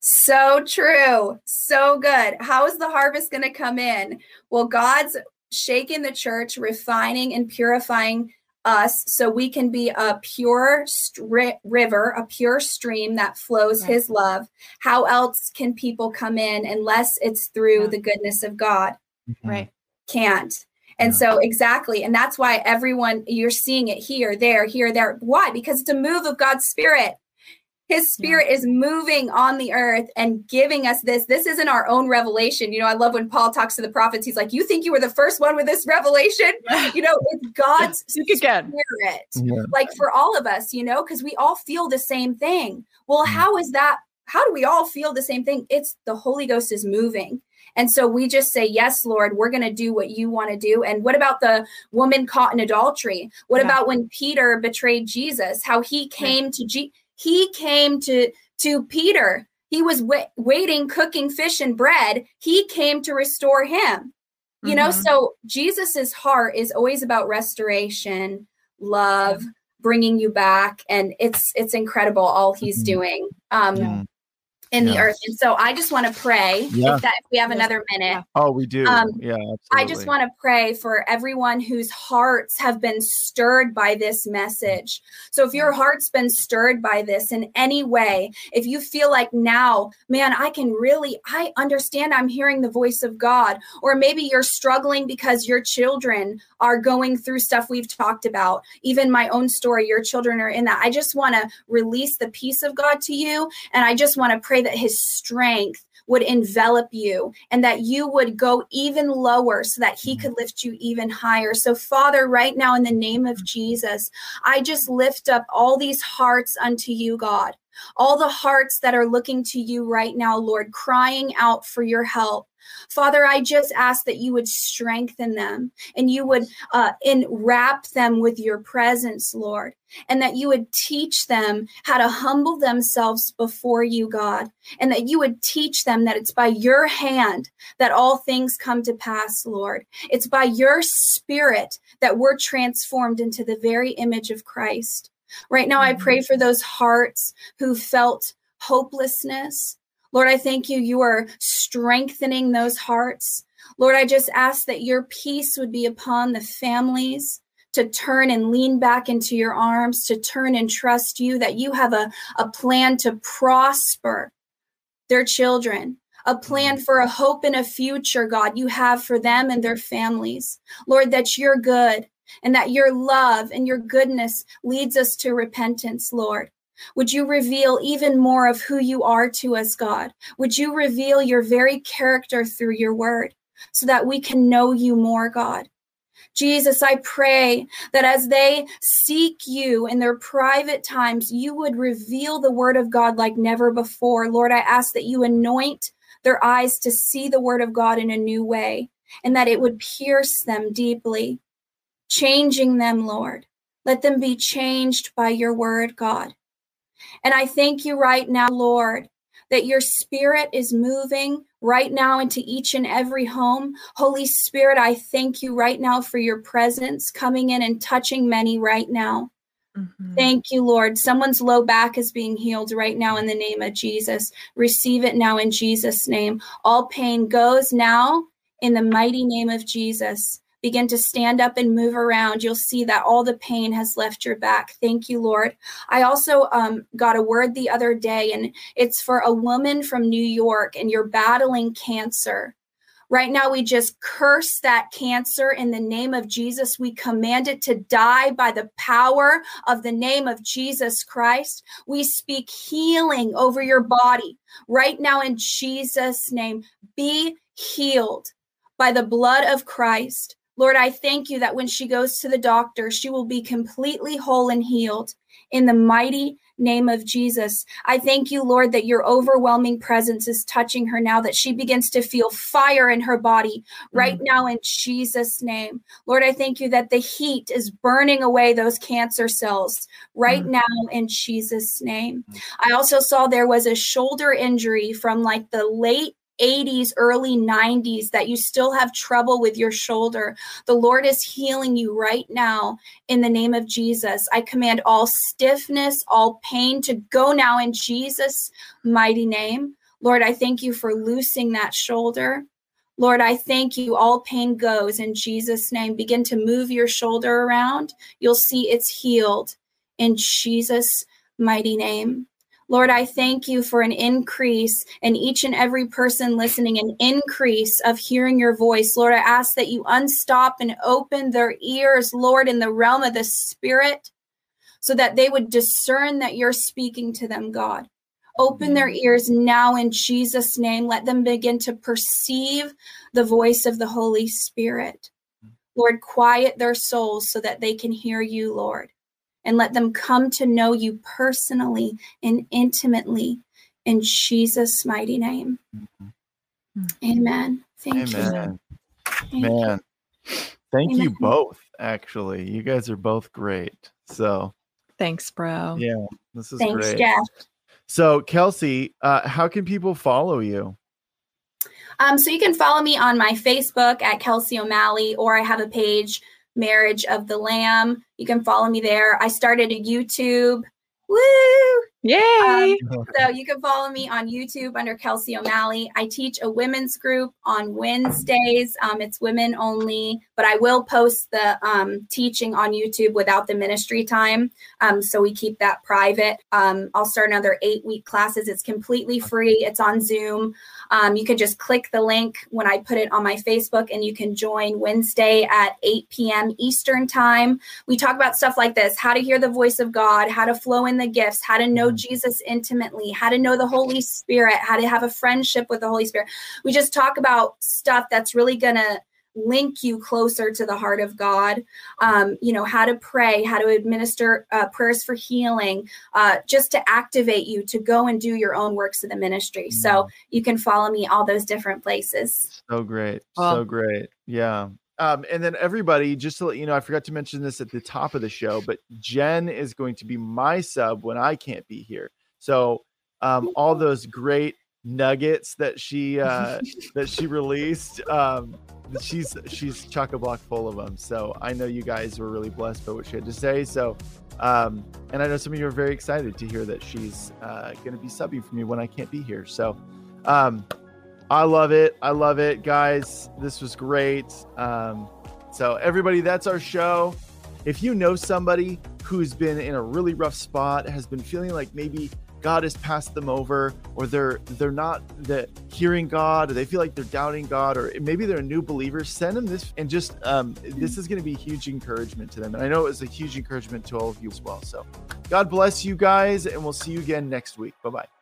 So true. So good. How is the harvest going to come in? Well, God's shaking the church, refining and purifying us so we can be a pure stri- river, a pure stream that flows Right. his love. How else can people come in unless it's through Yeah. the goodness of God? Mhm. right. can't. And Yeah. so, exactly. And that's why everyone, you're seeing it here, there, here, there. Why? Because it's a move of God's Spirit. His Spirit is moving on the earth and giving us this. This isn't our own revelation. You know, I love when Paul talks to the prophets. He's like, You think you were the first one with this revelation? You know, it's God's [LAUGHS] Speak again. Spirit Yeah. like for all of us, you know, because we all feel the same thing. Well, Mm. how is that? How do we all feel the same thing? It's the Holy Ghost is moving. And so we just say, Yes, Lord, we're going to do what you want to do. And what about the woman caught in adultery? What Yeah. about when Peter betrayed Jesus? How he came to Je- he came to to Peter. He was wa- waiting, cooking fish and bread. He came to restore him. You know, Mhm. so Jesus's heart is always about restoration, love, bringing you back, and it's it's incredible all he's Mhm. doing um, Mhm. In the earth. And so I just want to pray Yeah. if that if we have another minute. Oh, we do. Um, yeah, absolutely. I just want to pray for everyone whose hearts have been stirred by this message. So, if your heart's been stirred by this in any way, if you feel like now, man, I can really, I understand I'm hearing the voice of God, or maybe you're struggling because your children are going through stuff we've talked about, even my own story, your children are in that. I just want to release the peace of God to you. And I just want to pray that His strength would envelop you and that you would go even lower so that he could lift you even higher. So, Father, right now, in the name of Jesus, I just lift up all these hearts unto you, God. All the hearts that are looking to you right now, Lord, crying out for your help. Father, I just ask that you would strengthen them and you would uh, enwrap them with your presence, Lord, and that you would teach them how to humble themselves before you, God and that you would teach them that it's by your hand that all things come to pass, Lord. It's by your spirit that we're transformed into the very image of Christ. Right now, I mm-hmm. pray for those hearts who felt hopelessness. Lord, I thank you. You are strengthening those hearts. Lord, I just ask that your peace would be upon the families to turn and lean back into your arms, to turn and trust you, that you have a, a plan to prosper their children, a plan mm-hmm. for a hope and a future, God, you have for them and their families. Lord, that you're good and that your love and your goodness leads us to repentance, Lord. Would you reveal even more of who you are to us, God? Would you reveal your very character through your word so that we can know you more, God? Jesus, I pray that as they seek you in their private times, you would reveal the word of God like never before. Lord, I ask that you anoint their eyes to see the word of God in a new way and that it would pierce them deeply, changing them, Lord. Let them be changed by your word, God. And I thank you right now, Lord, that your spirit is moving right now into each and every home. Holy Spirit, I thank you right now for your presence coming in and touching many right now. Mhm. Thank you, Lord. Someone's low back is being healed right now in the name of Jesus. Receive it now in Jesus' name. All pain goes now in the mighty name of Jesus. Begin to stand up and move around. You'll see that all the pain has left your back. Thank you, Lord. I also um, got a word the other day, and it's for a woman from New York, and you're battling cancer Right now, we just curse that cancer in the name of Jesus. We command it to die by the power of the name of Jesus Christ. We speak healing over your body right now in Jesus' name. Be healed by the blood of Christ. Lord, I thank you that when she goes to the doctor, she will be completely whole and healed in the mighty name of Jesus. I thank you, Lord, that your overwhelming presence is touching her now, that she begins to feel fire in her body right mm-hmm. now in Jesus' name. Lord, I thank you that the heat is burning away those cancer cells right mm-hmm. now in Jesus' name. I also saw there was a shoulder injury from like the late 80s, early 90s that you still have trouble with your shoulder, the Lord is healing you right now in the name of Jesus. I command all stiffness, all pain to go now in Jesus' mighty name. Lord, I thank you for loosing that shoulder. Lord, I thank you. All pain goes in Jesus' name. Begin to move your shoulder around. You'll see it's healed in Jesus' mighty name. Lord, I thank you for an increase in each and every person listening, an increase of hearing your voice. Lord, I ask that you unstop and open their ears, Lord, in the realm of the Spirit, so that they would discern that you're speaking to them, God. Open their ears now in Jesus' name. Let them begin to perceive the voice of the Holy Spirit. Mm. Lord, quiet their souls so that they can hear you, Lord and let them come to know you personally and intimately in Jesus' mighty name. Mm-hmm. Amen. Thank Amen. you. Man, thank Amen. you both. Actually, you guys are both great. So, thanks, bro. Yeah, this is thanks, great. Jeff. So, Kelsey, uh, how can people follow you? Um, so you can follow me on my Facebook at Kelsey O'Malley, or I have a page Marriage of the Lamb. You can follow me there. I started a YouTube. Woo! Yay! Um, [LAUGHS] so you can follow me on YouTube under Kelsey O'Malley. I teach a women's group on Wednesdays. Um, it's women only, but I will post the um, teaching on YouTube without the ministry time. Um, so we keep that private. Um, I'll start another eight week classes. It's completely free. It's on Zoom. Um, you can just click the link when I put it on my Facebook and you can join Wednesday at 8 p.m. Eastern time. We talk about stuff like this how to hear the voice of God, how to flow in the gifts, how to know Jesus intimately, how to know the Holy Spirit, how to have a friendship with the Holy Spirit. We just talk about stuff that's really going to link you closer to the heart of God. Um, you know, how to pray, how to administer uh, prayers for healing, uh, just to activate you to go and do your own works of the ministry. Mm-hmm. So you can follow me all those different places. So great. so great. Yeah. Um, and then everybody, just to let you know, I forgot to mention this at the top of the show, but Jenn is going to be my sub when I can't be here. So um, all those great nuggets that she uh, [LAUGHS] that she released, um, she's she's chock a block full of them. So I know you guys were really blessed by what she had to say. So um, and I know some of you are very excited to hear that she's uh, going to be subbing for me when I can't be here. So um, I love it. I love it, guys. This was great. Um, so, everybody, that's our show. If you know somebody who's been in a really rough spot, has been feeling like maybe God has passed them over, or they're they're not the hearing God, or they feel like they're doubting God, or maybe they're a new believer, send them this, and just um, this is going to be huge encouragement to them. And I know it was a huge encouragement to all of you as well. So, God bless you guys, and we'll see you again next week. Bye bye.